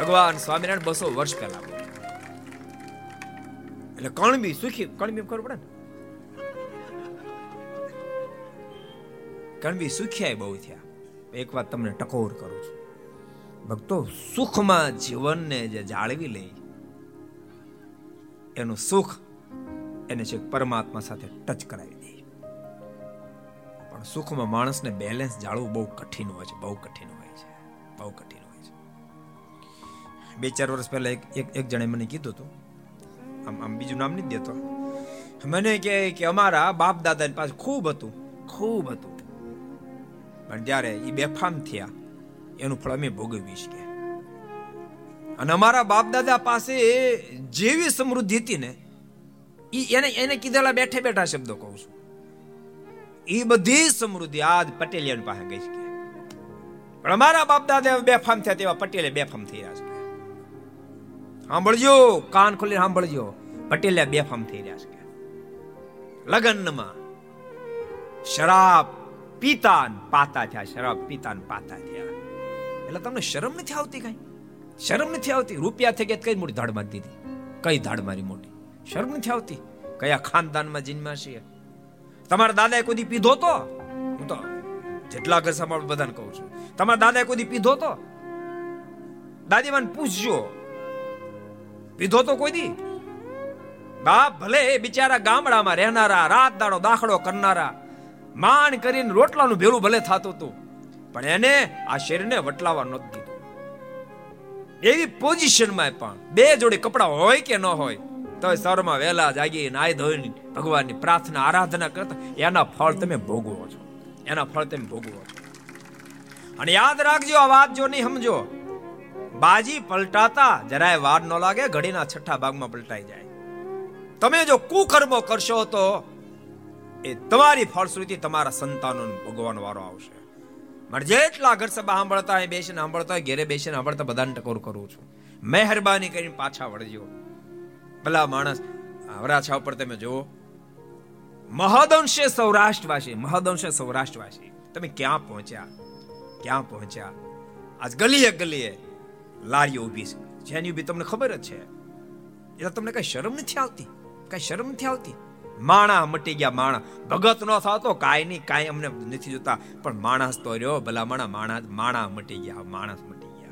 ભગવાન સ્વામિનારાયણ બસો વર્ષ પહેલા એટલે કણબી સુખી, કણબી ખબર પડે ને? કણબી સુખ્યા બહુ થયા. એક વાત તમને ટકોર કરું છું. ભક્તો સુખમાં જીવનને જે જાળવી લે, એનું સુખ એને છે પરમાત્મા સાથે ટચ કરાવી દે. પણ સુખમાં માણસને બેલેન્સ જાળવું બહુ કઠિન હોય છે, બહુ કઠિન હોય છે, બહુ કઠિન હોય છે. બે ચાર વર્ષ પહેલા એક એક જણે મને કીધું હતું. આમ આમ બીજું નામ નથી દેતો. મને કહે કે અમારા બાપ દાદાની પાસે ખૂબ હતું ખૂબ હતું. પણ ત્યારે એ બેફામ થયા. એનું ફળ અમે ભોગવી કે અને અમારા બાપ દાદા પાસે જેવી સમૃદ્ધિ હતી ને, ઈ એને એને કીધેલા બેઠે બેઠા શબ્દો કહું છું. એ બધી સમૃદ્ધિ આજ પટેલિયન પાસે ગઈ છે. પણ અમારા બાપ દાદા બેફામ થયા તેવા પટેલે બેફામ રહ્યા છે. સાંભળજો, કાન ખોલી સાંભળજો. પટેલે બેફામ થઈ રહ્યા છે. લગ્નમાં શરાબ પીતા પાતા થયા, શરાબ પીતા પાતા થયા. એટલે તમને શરમ નથી આવતી કઈ? શરમ નથી આવતી? રૂપિયા થઈ ગયા કઈ મોટી ધાડ મારી દીધી? કઈ ધાડ મારી મોટી? શરમ નથી આવતી? કયા ખાનદાનમાં જન્મ્યા છીએ તમારા દાદાએ કોઈ પીધો તો? હું તો જેટલા ઘર સંભાળ બધાને કહું છું. તમારા દાદાએ કોઈ પીધો તો? દાદીમાન પૂછજો. પીધો તો કોઈ દી? બાપ ભલે બિચારા ગામડામાં રહેનારા રાત દાડો દાખલો કરનારા માન કરીને રોટલાનું ભેરું ભલે થતું હતું. પણ એને આ શરીરને વટલાવા નહોતું દીધું. એવી પોઝિશનમાં પણ બે જોડી કપડા હોય કે ન હોય તો સરમાં વહેલા જાગી નાય ધોઈને ભગવાનની પ્રાર્થના, આરાધના કરતા એના ફળ તમે ભોગવો છો. એના ફળ તમે ભોગવો છો. અને યાદ રાખજો, આ વાત જો નહીં સમજો, બાજી પલટાતા જરાય વાર ન લાગે, ઘડીના છઠ્ઠા ભાગમાં પલટાઈ જાય. તમે જો કુકર્મો કરશો તો એ તમારી ફળશ્રુતિ તમારા સંતાનોને ભોગવાનો વારો આવશે. મારે જેટલા ઘર સભા સાંભળતા હોય, બેસીને સાંભળતા હોય, ઘેરે બેસીને સાંભળતા બધાને ટકોર કરું છું. મહેરબાની કરીને પાછા વળજો. ભલા માણસ વરાછા ઉપર તમે જુઓ. મહદઅંશે સૌરાષ્ટ્રવાસી મહદઅંશે સૌરાષ્ટ્રવાસી. તમે ક્યાં પહોંચ્યા? ક્યાં પહોંચ્યા? આજ ગલીએ ગલીએ લારીઓ ઊભી છે. જેની ઊભી તમને ખબર જ છે. એટલે તમને કઈ શરમ નથી આવતી? કઈ શરમ નથી આવતી? માણા મટી ગયા માણા. ભગત નો થતો, કાંઈ નહીં, કાંઈ અમને નથી જોતા. પણ માણસ તો રહ્યો, ભલા માણા માણસ માણા મટી ગયા, માણસ મટી ગયા.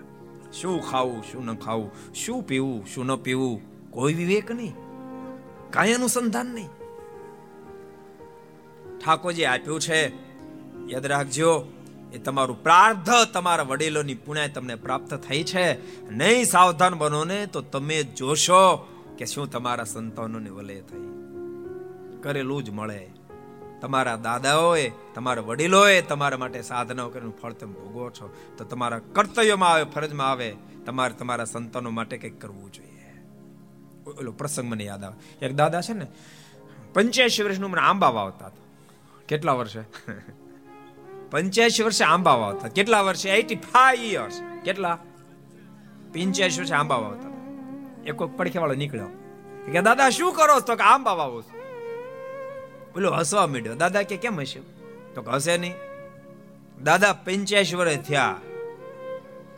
શું ખાવું, શું ન ખાવું, શું પીવું, શું ન પીવું, કોઈ વિવેક નહીં. કાંઈ અનુસંધાન નહીં. ઠાકોરજી આપ્યું છે, યાદ રાખજો, એ તમારું પ્રાર્થ તમારા વડીલોની પુણ્ય તમને પ્રાપ્ત થઈ છે. નહીં સાવધાન બનો ને તો તમે જોશો કે શું તમારા સંતાનોને વલય થઈ. કરેલું જ મળે. તમારા દાદાઓએ, તમારા વડીલોએ તમારા માટે સાધનાઓ કરીને ફળ તમે ભોગવો છો. તો તમારા કર્તવ્યમાં આવે, ફરજમાં આવે, તમારે તમારા સંતાનો માટે કંઈક કરવું જોઈએ. ઓલો પ્રસંગ મને યાદ આવે. એક દાદા છે ને, પંચ્યાસી વર્ષનું મને આંબા વાવતા હતા. કેટલા વર્ષે? પંચ્યાસી વર્ષે આંબા વાવતા. કેટલા વર્ષે? Eighty five years. કેટલા? પંચ્યાસી વર્ષે આંબા વાવતા એક કોઈક પડખે વાળો નીકળ્યો. કે દાદા શું કરો તો કે આંબા વાવો બોલો, હસવા માંડ્યો. દાદા કે કેમ હસ્યો? તો કે હશે નહીં. દાદા પંચ્યાસી વર્ષ થયા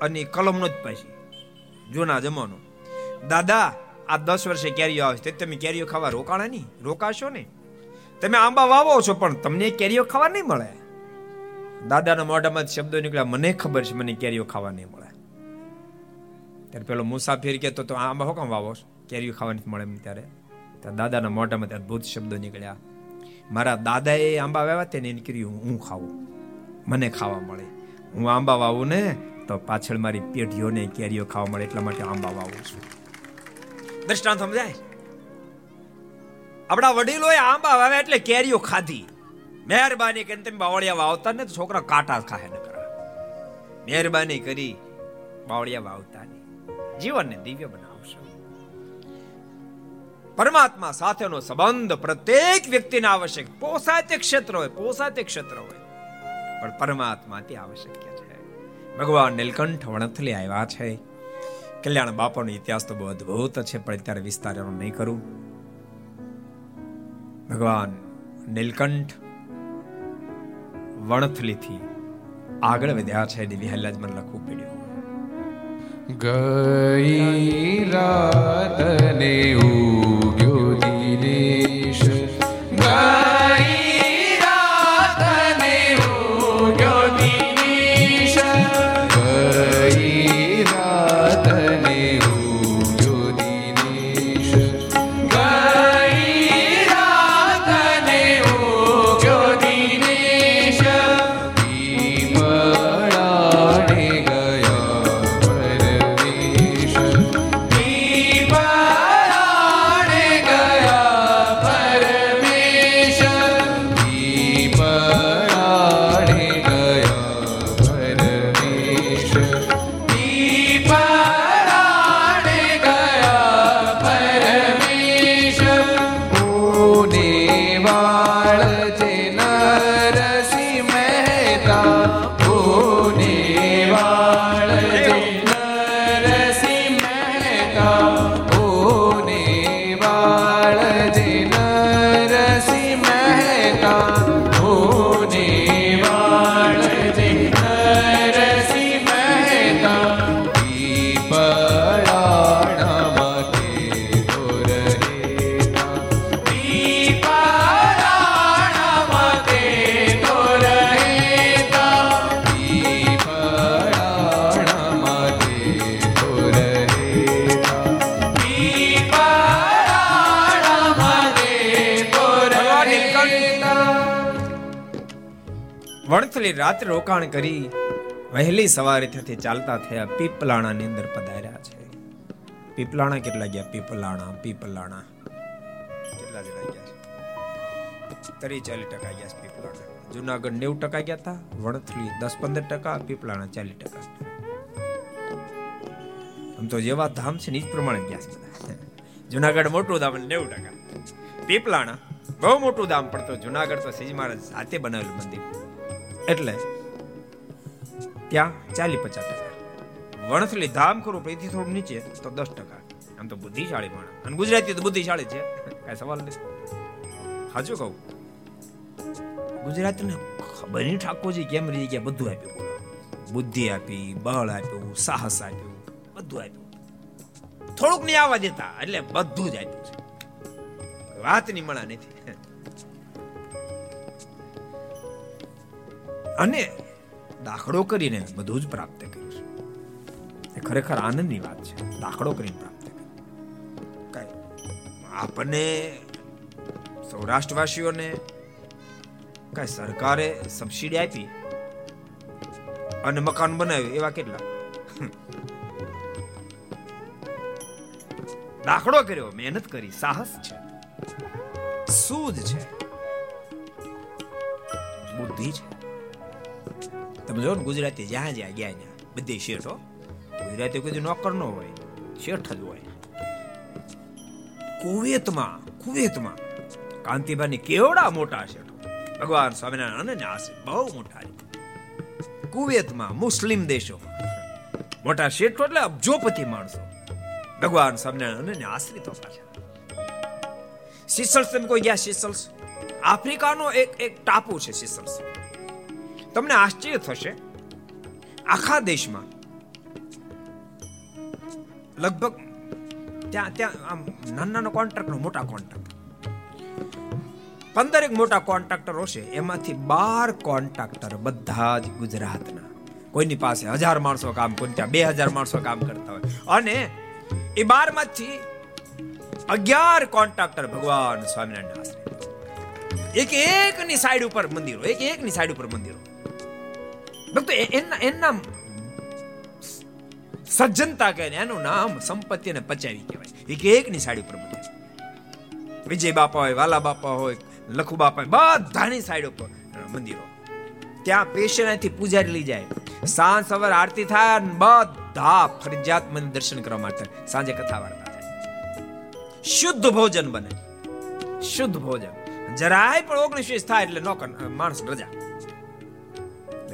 અને કલમનો જ પાછી, જૂના જમાનો. દાદા, આ દસ વર્ષે કેરીઓ આવશે તમે કેરીઓ ખાવા રોકાણા નહીં? રોકાશો નહીં? તમે આંબા વાવો છો, પણ તમને કેરીઓ ખાવા નહીં મળે. દાદાના મોઢામાં શબ્દો નીકળ્યા, મને ખબર છે, મને કેરીઓ ખાવા નહીં મળે. ત્યારે પેલો મુસાફિર કે તો આંબા હો કામ વાવો કેરીઓ ખાવા નથી મળે એમ ત્યારે. દાદાના મોઢામાં અદભુત શબ્દો નીકળ્યા. મારા દાદાએ આંબા વાવ્યા તેને એને કર્યું હું ખાવું. મને ખાવા મળે. હું આંબા વાવું ને, તો પાછળ મારી પેઢીઓને કેરીઓ ખાવા મળે, એટલા માટે આંબા વાવું છું. દ્રષ્ટાંત સમજાય? આપણા વડીલોએ આંબા વાવ્યા એટલે કેરીઓ ખાધી. મહેરબાની કરીને તમે બાવળિયા વાવતા ને તો છોકરા કાંટા ખાહે ન કરા. મહેરબાની કરી બાવળિયા વાવતા નહીં જીવનને દિવ્ય બનાવશો પરમાત્મા સાથેનો સંબંધ પ્રત્યેક વ્યક્તિને આવશ્યક. પોસાય તે ક્ષેત્ર હોય, પોસાય તે ક્ષેત્ર હોય. પણ પરમાત્મા તે આવશ્યક છે. ભગવાન નીલકંઠ વણથલી આવ્યા છે. કલ્યાણ બાપાનો ઇતિહાસ તો બહુ અદભુત છે, પણ અત્યારે વિસ્તાર નહીં કરું. ભગવાન નીલકંઠ વણથલીથી આગળ વધ્યા છે. ને વિહલાજ મને લખવું પડ્યું. ગઈ રાતને ઉગ્યો રાત્રે રોકાણ કરી વહેલી સવારે ત્યાંથી ચાલતા થયા પીપલાણાની અંદર પધાર્યા છે. પીપલાણા કેટલા ગયા? પીપલાણા પીપલાણા. કેટલા જણા ગયા છે? તરી ચાલીસ ટકા ગયા પીપલાણા. જુનાગઢ નેવું ટકા ગયા હતા, વણથલી દસ, પંદર ટકા, પીપલાણા ચાલીસ ટકા. આમ તો જેવા ધામ છે ને પ્રમાણે ગયા છે જુનાગઢ મોટું ધામ નેવું ટકા. પીપલાણા, બહુ મોટું ધામ પડતો જુનાગઢ તો સિંહ મહારાજ સાથે બનાવેલું મંદિર. એટલે ત્યાં ચાલી પચાસ ટકા. વણથલી ધામ કરું એથી થોડું નીચે, તો દસ ટકા. આમ તો બુદ્ધિશાળી માણસ. અને ગુજરાતી તો બુદ્ધિશાળી છે. કઈ સવાલ નથી. હાજુ કહું? ગુજરાતને ખબર નહીં ઠાકોરજી કેમ રહી ગયા? બધું આપ્યું બુદ્ધિ આપી, બળ આપ્યું, સાહસ આપ્યું, બધું આપ્યું. થોડુંક નહીં આવવા દેતા, એટલે બધું જ આપ્યું છે. નહીં મળા નથી અને દાખલો કરીને બધું જ પ્રાપ્ત કર્યું છે. એ ખરેખર આનંદની વાત છે. દાખલો કરીને પ્રાપ્ત આપણને સૌરાષ્ટ્રવાસીઓને કઈ સરકારે સબસિડી આપી અને મકાન બનાવ્યું, એવા કેટલા? દાખલો કર્યો, મહેનત કરી, સાહસ છે. સૂઝ છે. બુદ્ધિ છે. તમે જો ગુજરાતી જ્યાં જ્યાં ગયા ત્યાં બધી શેઠ હો. ગુજરાતી કોઈ નોકર ન હોય, શેઠ જ હોય. કુવેતમાં કુવેતમાં. કાંતિભાઈ કેવડા મોટા શેઠો. ભગવાન સ્વામિનારાયણ અને બહુ મોટા કુવેતમાં મુસ્લિમ દેશોમાં. મોટા શેઠો એટલે અબજોપતિ માણસો. ભગવાન સ્વામિનારાયણ અનન્ય આશ્રિતો પાછા. સિસલ્સ તમે કોઈ ગયા સિસલ્સ? આફ્રિકાનો એક એક ટાપુ છે સિસલ્સ. તમને આશ્ચર્ય થશે. આખા દેશમાં લગભગ ત્યાં ત્યાં આમ નાના નાના કોન્ટ્રાક્ટર, મોટા કોન્ટ્રાક્ટર. પંદર એક મોટા કોન્ટ્રાક્ટરો છે, એમાંથી બાર કોન્ટ્રાક્ટર બધા જ ગુજરાતના. કોઈની પાસે હજાર માણસો કામ કોઈ ત્યાં બે હજાર માણસો કામ કરતા હોય. અને એ બારમાંથી અગિયાર કોન્ટ્રાક્ટર ભગવાન સ્વામિનારાયણ આશ્રય એક એક ની સાઈડ ઉપર મંદિરો એક એક ની સાઈડ ઉપર મંદિરો. ભક્તો એના એના સજ્જનતા કહે એનું નામ સંપત્તિ અને પચાવી કહેવાય એક એક ની સાઈડ ઉપર મંદિર વિજય બાપા હોય વાલા બાપા હોય લખુ બાપા બધાની સાઈડ ઉપર મંદિરો ત્યાં પેશન્ટથી પૂજારી લઈ જાય સાંજ સવાર આરતી થાય બધા ફરજિયાત મને દર્શન કરવા માટે સાંજે કથા વાર્તા શુદ્ધ ભોજન બને શુદ્ધ ભોજન જરાય પણ ઓગણીસ થાય એટલે નોકર માણસ રજા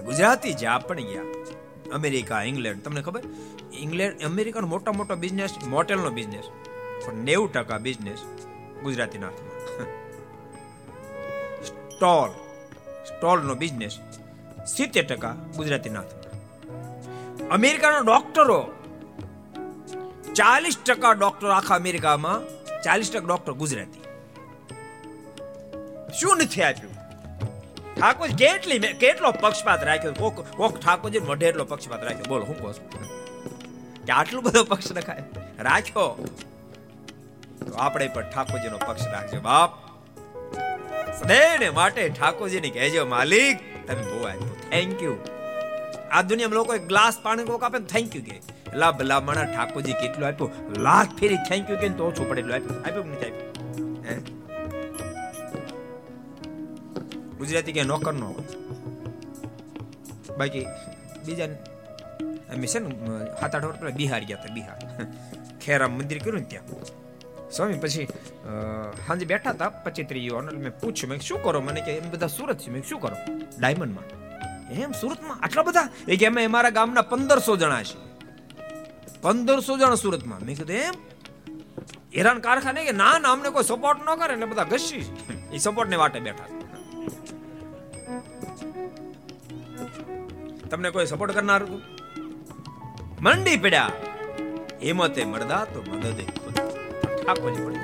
ગુજરાતી જ્યાં પણ ગયા. અમેરિકા, ઇંગ્લેન્ડ, તમને ખબર? ઇંગ્લેન્ડ, અમેરિકાનો મોટા મોટો બિઝનેસ મોટેલનો બિઝનેસ પણ નેવું ટકા બિઝનેસ ગુજરાતીના હાથમાં સ્ટોલ, સ્ટોલનો બિઝનેસ સિત્તેર ટકા ગુજરાતીના હાથમાં અમેરિકાના ડોક્ટરો, ચાલીસ ટકા ડોક્ટર આખા અમેરિકામાં, ચાલીસ ટકા ડોક્ટર ગુજરાતી. શું નથી આપ્યું? ઠાકોર કેટલી કેટલો પક્ષપાત રાખ્યો? કોક કોક ઠાકોરજી મોઢે એટલો પક્ષપાત રાખ્યો. બોલો, હું કહું કે આટલું બધો પક્ષ રખાય રાખ્યો. તો આપણે પણ ઠાકોરજીનો પક્ષ રાખજો, બાપ. સદૈવને માટે ઠાકોરજીને કહેજો, માલિક, તમે બહુ આવ્યો થેન્ક યુ આ દુનિયામાં લોકો એક ગ્લાસ પાણી કોક આપે થેન્ક યુ કે લા ભલા માણા ઠાકોરજી કેટલું આપ્યું? લાખ ફેરી થેન્ક યુ કે તો ઓછું પડે એટલું આપ્યું આપ્યું નથી આપ્યું? ગુજરાતી કે નોકર નો હોય. બાકી બીજા અમે છે ને સાત આઠ વર્ષ પહેલા બિહાર ગયા હતા, બિહાર. ખેરામ મંદિર કર્યું ને ત્યાં. સ્વામી પછી સાંજે બેઠા હતા પચીત્રીઓ મેં પૂછ્યું, મેં શું કરો? મને કે, એમ બધા સુરત છે. મેં શું કરો? ડાયમંડમાં. એમ સુરતમાં? આટલા બધા? એ કે, અમે અમારા ગામના પંદરસો જણા છે પંદરસો જણા સુરતમાં. મેં કીધું, એમ? હેરાન કારખાને કે ના ના, અમને કોઈ સપોર્ટ ન કરે એટલે બધા ઘસી. એ સપોર્ટ ને વાટે બેઠા તમને કોઈ સપોર્ટ કરનાર હતું મંડી પડ્યા હિંમતે મરદા તો મદદે ઠાકોરજી પડી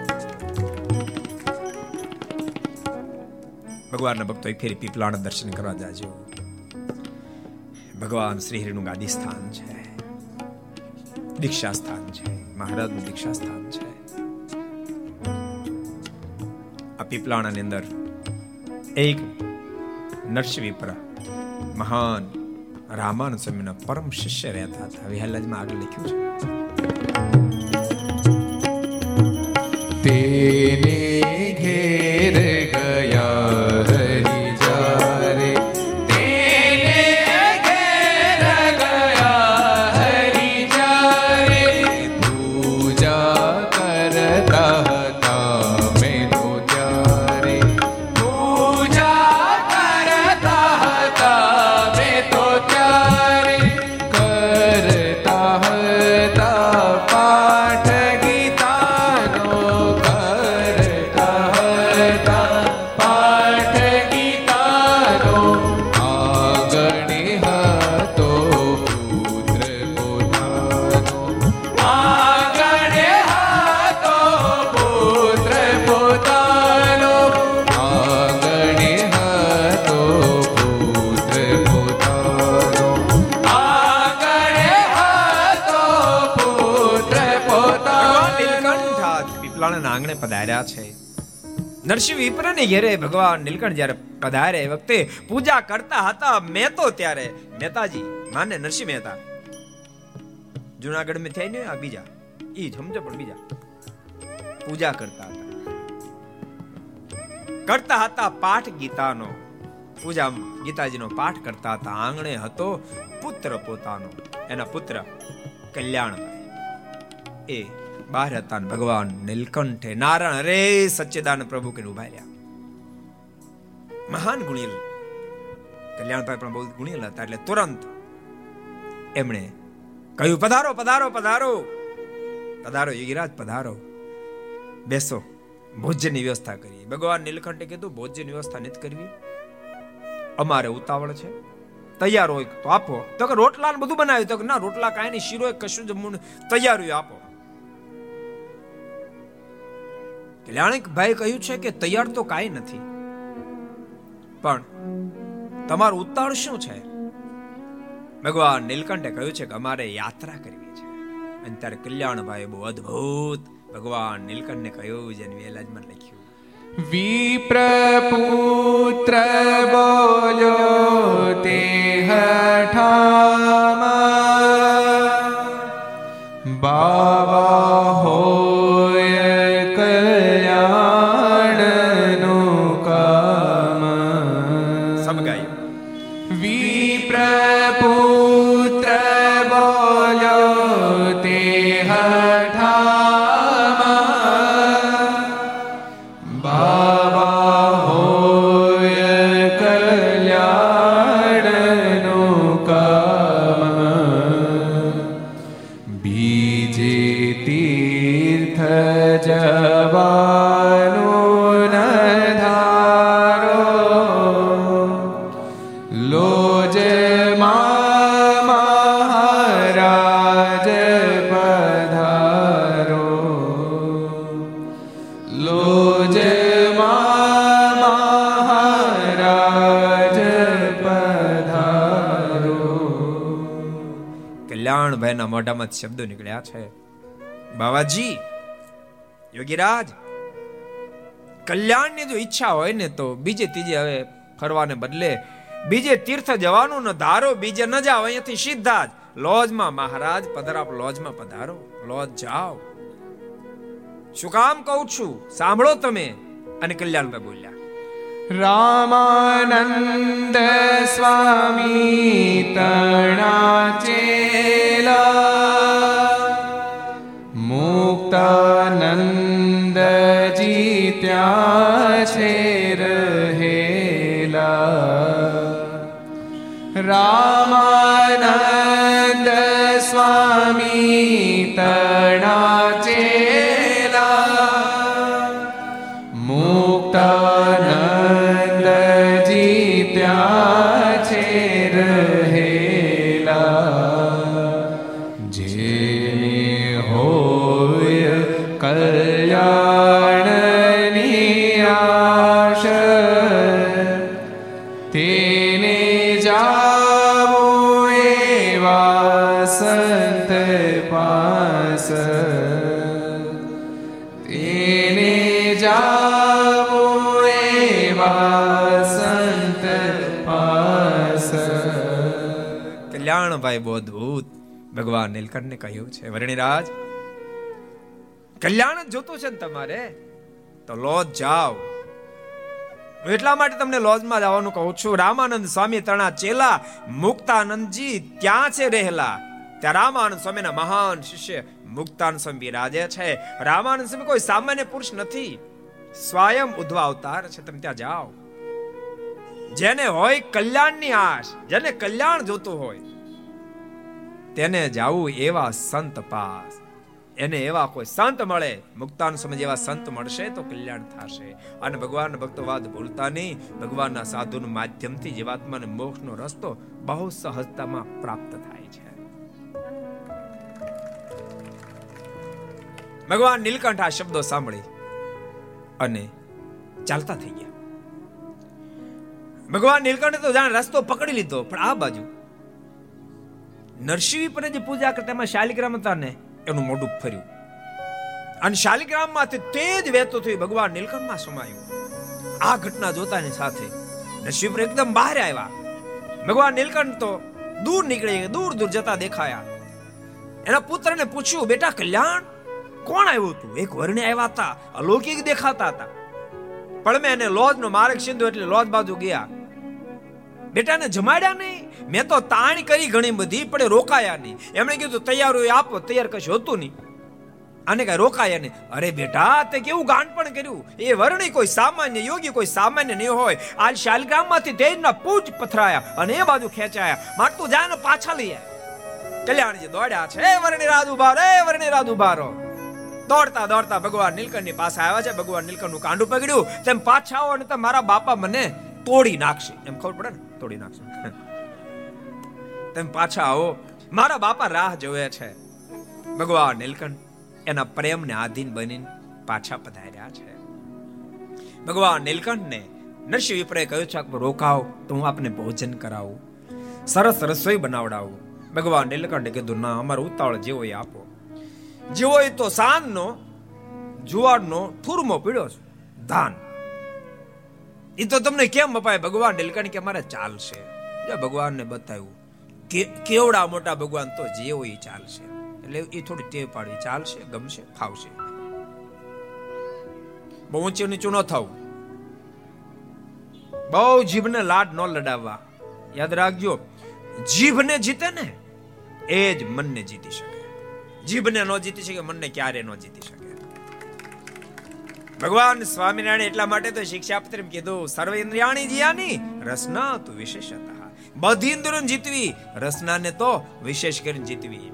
ભગવાનના ભક્તો એક ફેરી પીપલાણ દર્શન કરવા જાજો. ભગવાન શ્રી હરિનું ગાદી સ્થાન છે. દીક્ષા સ્થાન છે. મહારાજનું દીક્ષા સ્થાન છે. આ પીપલાણાની અંદર એક નરસિંહ મહાન રામાનુ સ્વામીના પરમ શિષ્ય રહેતા હતા. વિહલાજમાં આગળ લખ્યું છે. નરસિંહ વિપ્રને ઘેરે ભગવાન નીલકંઠ જ્યારે પધારે વખતે પૂજા કરતા હતા મેં તો ત્યારે. મહેતાજી, માને નરસિંહ મહેતા. જુનાગઢ મેં થઈ ને આ બીજા. ઈ સમજો પણ બીજા. પૂજા કરતા હતા. કરતા હતા પાઠ ગીતાનો. પૂજા ગીતાજીનો પાઠ કરતા હતા. આંગણે હતો પુત્ર પોતાનો. એના પુત્ર કલ્યાણભાઈ. એ બહાર હતા ભગવાન નીલકંઠે નારાયણ અરે સચ્ચિદાન પ્રભુ કે ઊભા મહાન ગુણિયલ. કલ્યાણભાઈ પણ બહુ ગુણિયલ હતા એટલે તુરંત એમણે કહ્યું, પધારો પધારો પધારો. પધારો યોગીરાજ પધારો. બેસો, ભોજનની વ્યવસ્થા કરી ભગવાન નીલકંઠે કીધું, ભોજનની વ્યવસ્થા નથી કરવી. અમારે ઉતાવળ છે. તૈયાર હોય તો આપો. તો કે રોટલા બધું બનાવ્યું. તો કે ના, રોટલા કાંઈ નહીં, શીરો કશું જ તૈયાર હોય આપો. કલ્યાણિક ભાઈ કહ્યું છે કે તૈયાર તો કાંઈ નથી. પણ તમારું ઉતાળ શું છે? ભગવાન નીલકંઠે કહ્યું છે કે અમારે યાત્રા કરવી છે. અને ત્યારે કલ્યાણભાઈ બહુ અદ્ભુત ભગવાન નીલકંઠને કહ્યું, જેને વેલાજમાં લખ્યું. વિપ્રપુત્ર બોલ્યો તે હઠામાં મોઢામાં શબ્દો નીકળ્યા છે. બાવાજી, યોગીરાજ, કલ્યાણની જો ઈચ્છા હોય ને તો બીજે ત્રીજે હવે ફરવાને બદલે બીજે તીર્થ જવાનું ન ધારો, બીજે ન જાઓ, અહીંયાથી સીધા જ લોજમાં મહારાજ પધરાપ લોજમાં પધારો, લોજ જાઓ. શું કામ કહું છું? સાંભળો તમે અને કલ્યાણભાઈ બોલ્યા. રામાનંદ સ્વામી તણા ચેલા जीत्या ત્યાં છે રહેલા રામાનંદ સ્વામી બહુ અદ્ભુત. ભગવાન નીલકંઠને કહ્યું છે, વર્ણિરાજ, કલ્યાણ જ જોતું છે ને તમારે? તો લોજ જાઓ. એટલા માટે તમને લોજમાં જવાનું કહું છું. રામાનંદ સ્વામી તણા ચેલા, મુક્તાનંદજી ત્યાં છે રહેલા. ત્યાં રામાનંદ સ્વામીના મહાન શિષ્ય મુક્તાનંદ સ્વામી બિરાજે છે. રામાનંદ સ્વામી કોઈ સામાન્ય પુરુષ નથી. સ્વયં ઉદ્ધવ અવતાર છે, તમે ત્યાં જાઓ. જેને હોય કલ્યાણની આશ, જેને કલ્યાણ જોતું હોય તેને જાવું એવા સંત પાસ. એને એવા કોઈ સંત મળે, મુક્તાન સમજ એવા સંત મળશે તો કલ્યાણ થશે. અને ભગવાન ભક્તવાદ ભૂલતા નહીં. ભગવાનના સાધુના માધ્યમથી જીવાત્માને મોક્ષનો રસ્તો બહુ સહજતામાં પ્રાપ્ત થાય છે. ભગવાન નીલકંઠ આ શબ્દો સાંભળી અને ચાલતા થઈ ગયા. ભગવાન નીલકંઠે તો જાણે રસ્તો પકડી લીધો, પણ આ બાજુ નરસિંહ પર જે પૂજા કરતા એમાં શાલિગ્રામ હતા ને, એનું મોઢું ફર્યું. અને શાલિગ્રામમાંથી તેજ વહેતો થયું, ભગવાન નીલકંઠમાં સમાયું. આ ઘટના જોતાની સાથે નરસિંહ એકદમ બહાર આવ્યા. ભગવાન નીલકંઠ તો દૂર નીકળી દૂર દૂર જતા દેખાયા. એના પુત્રને પૂછ્યું, બેટા, કલ્યાણ, કોણ આવ્યું તું? એક વર્ણે આવ્યા હતા, અલૌકિક દેખાતા હતા. પણ મેં એને લોજ નો માર્ગ સિંધુ એટલે લોજ બાજુ ગયા. બેટાને જમાડ્યા નહીં. મેં તો તાણ કરી ઘણી બધી, પણ રોકાયા નહીં. એમણે કીધું, તૈયાર હોય, આપો, તૈયાર કશું હતું નહીં. આને કઈ રોકાયા નહીં. અરે બેટા, તે કેવું ગાંડ પણ કર્યું? એ વર્ણી કોઈ સામાન્ય યોગી, કોઈ સામાન્ય નહીં હોય. આ શાલગ્રામમાંથી તેજના પૂજ પથરાયા અને એ બાજુ ખેંચાયા. માટું જાને પાછા લઈ કલ્યાણજી દોડ્યા છે વર્ણી રાજ ઊભા રે વર્ણી રાજ ઊભા દોડતા દોડતા ભગવાન નીલકંઠની પાસે આવ્યા છે. ભગવાન નીલકંઠનું કાંડું પકડ્યું. તેમ પાછા આવો અને મારા બાપા મને તોડી નાખશે. એમ ખબર પડે ને? તોડી નાખશે. તમે પાછા આવો. મારા બાપા રાહ જોવે છે. ભગવાન નીલકંઠ એના પ્રેમને આધીન બનીને પાછા પધાર્યા છે. ભગવાન નીલકંઠને નરસિંહ વિપ્રે કહ્યું છે રોકાવ તો હું આપને ભોજન કરાવું. સરસ રસોઈ બનાવડાવું. ભગવાન નીલકંઠે કીધું, ના, અમારો ઉતાવળ જેવો આપો. જેવો તો સાંજનો, જુવારનો ઠુરમો પીડ્યો છે. ધાન. એ તો તમને કેમ અપાય ભગવાન? નીલકંઠ કે મારે ચાલશે. ભગવાનને બતાવ્યું. કે કેવડા મોટા ભગવાન તો જેવો એ ચાલશે. એટલે એ થોડી ટેવ પાડી ચાલશે, ગમશે ફાવશે બહુ ઊંચું નીચું ન થવું. બહુ જીભને લાડ ન લડાવવા. યાદ રાખજો, જીભને જીતે ને એ જ મનને જીતી શકે. જીભને ન જીતી શકે, મનને ક્યારે ન જીતી શકે. ભગવાન સ્વામિનારાયણ એટલા માટે તો શિક્ષાપત્ર કીધું સર્વ ઇન્દ્રિયાણી જીયાની રસના તું વિશેષતા. બધી ઇન્દ્રિયો જીતવી, રસનાને તો વિશેષ કરીને જીતવી.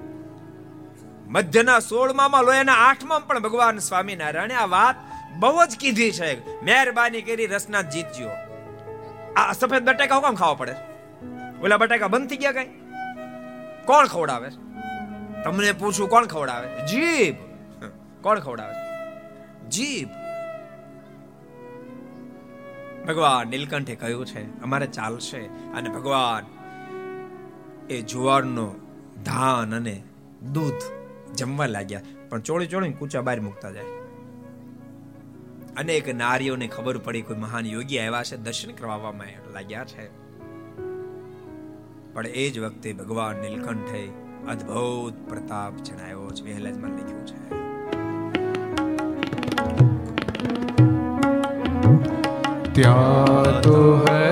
મધ્યના સોળમાં લોયાના આઠમાં પણ ભગવાન સ્વામિનારાયણે આ વાત બહુ જ કીધી છે. મહેરબાની કરી રસના જીતજો. આ સફેદ બટાકા કોણ ખાવા પડે? ઓલા બટાકા બંધ થઈ ગયા કઈ? કોણ ખવડાવે? તમને પૂછું કોણ ખવડાવે? જીભ. કોણ ખવડાવે? જીભ. ભગવાન નીલકંઠે કહ્યું છે, અમારે ચાલશે અને ભગવાન એ જુવારનો ધાન અને દૂધ જમવા લાગ્યા. પણ ચોળી ચોળી કૂચા બહાર મૂકતા જાય. અનેક નારીઓને ખબર પડી કોઈ મહાન યોગી આવ્યા છે, દર્શન કરવામાં લાગ્યા છે. પણ એ જ વખતે ભગવાન નીલકંઠે અદ્ભુત પ્રતાપ જણાવ્યો છે વહેલાજમાં લખ્યું છે. ત્યાં તો હરી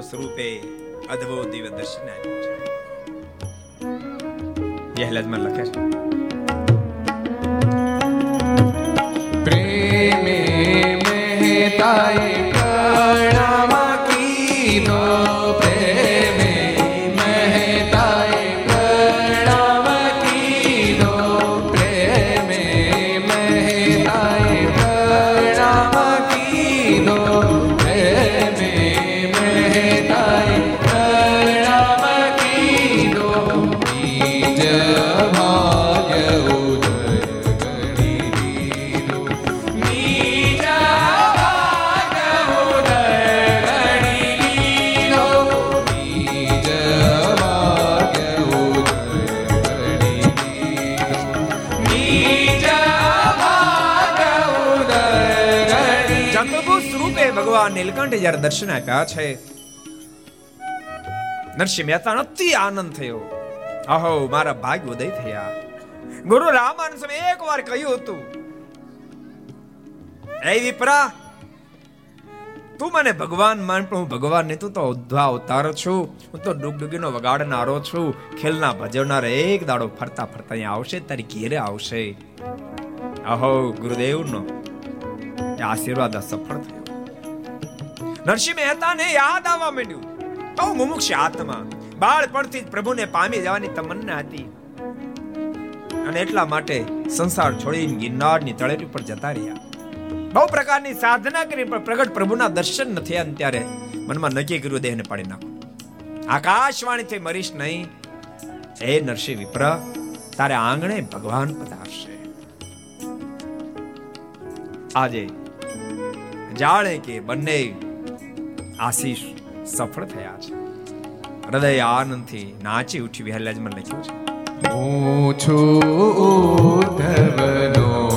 ચતુર્ભ સ્વરૂપે અદ્ભુત દિવ્ય દર્શન આપ્યું છે જહેલાજમાં લખે છે પ્રેમે મહેતાએ પ્રણામ ભગવાન નીલકંઠે જ્યારે દર્શન આપ્યા છે, નરસિંહ મહેતાનો અતિ આનંદ થયો. આહો, મારા ભાગ્યોદય થયા. ગુરુ રામાનંદ સ્વામી એકવાર કહ્યું હતું, એ વિપરા, તું મને ભગવાન માન, પણ હું ભગવાન નહીં તું તો ઉદ્ધવા અવતાર છું. હું તો ડુગડુગીનો વગાડનારો છું. ખેલના ભજવનાર એક દાડો ફરતા ફરતા અહીંયા આવશે, તારી ઘેરે આવશે. અહો ગુરુદેવનો આશીર્વાદ સફળ થયો. નરસિંહ મહેતાને યાદ આવવા માંડ્યું. કહું મુમુક્ષ આત્મા, બાળપણથી જ પ્રભુને પામી જવાની તમન્ના હતી. અને એટલા માટે સંસાર છોડીને ગિરનારની તળેટી પર જતા રહ્યા. બહુ પ્રકારની સાધના કરી, પણ પ્રગટ પ્રભુના દર્શન ન થયા ત્યારે મનમાં નક્કી કર્યું દેહને પાડી નાખો. આકાશવાણીથી મરીશ નહીં. એ નરસિંહ વિપ્ર, તારે આંગણે ભગવાન પધારશે. આજે જાણે કે બંને આશીષ સફળ થયા છે. હૃદય આનંદથી નાચી ઉઠી વહેલાજમાં લખ્યું છે. હું છું ઉદ્ધવનો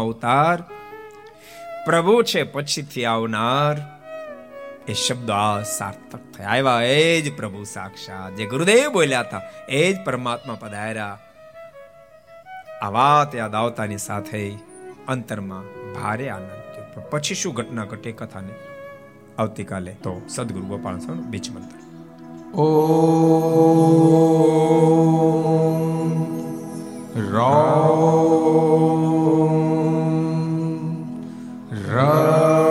અવતાર પ્રભુ છે પછીથી આવનાર. એ શબ્દ આ સાર્થક થયા. આવ્યા એ જ પ્રભુ સાક્ષાત. જે ગુરુદેવ બોલ્યા હતા, એ જ પરમાત્મા પધાર્યા. આ વાત યાદ આવતાની સાથે અંતરમાં ભારે આનંદ થયો. પછી શું ઘટના ઘટે કથાને? આવતીકાલે તો સદગુરુ ગોપાલ સ્વામી બીજ મંત્ર. ઓ Rome. Rome.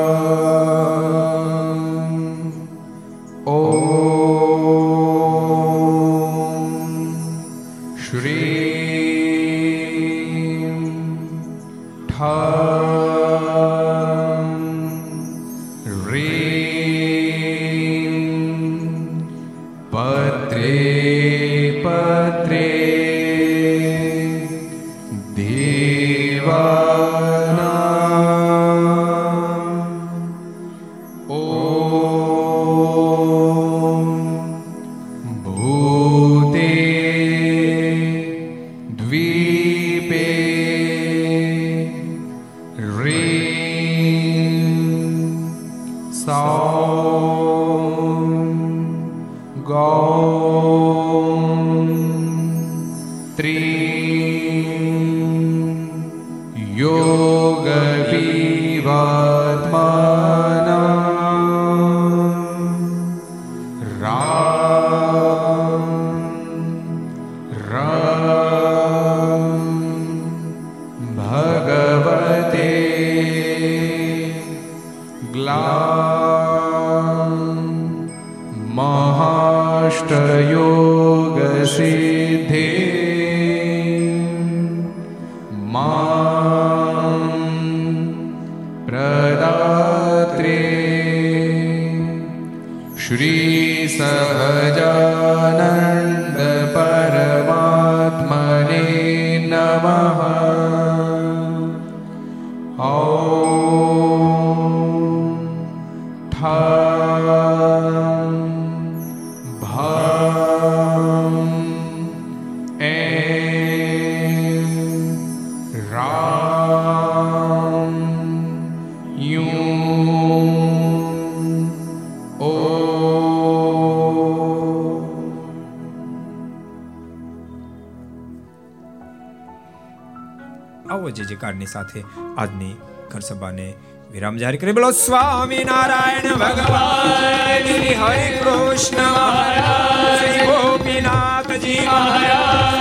જયકારની સાથે આજની ઘર સભાને વિરામ જાહેર કરી. બોલો, સ્વામી નારાયણ ભગવાન હરે કૃષ્ણ મહારાજ ગોપીનાથજી મહારાજ.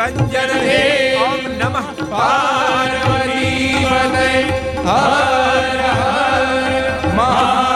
નિરંજન હે ઓમ નમઃ પાર્વતી પતય હર હર મહા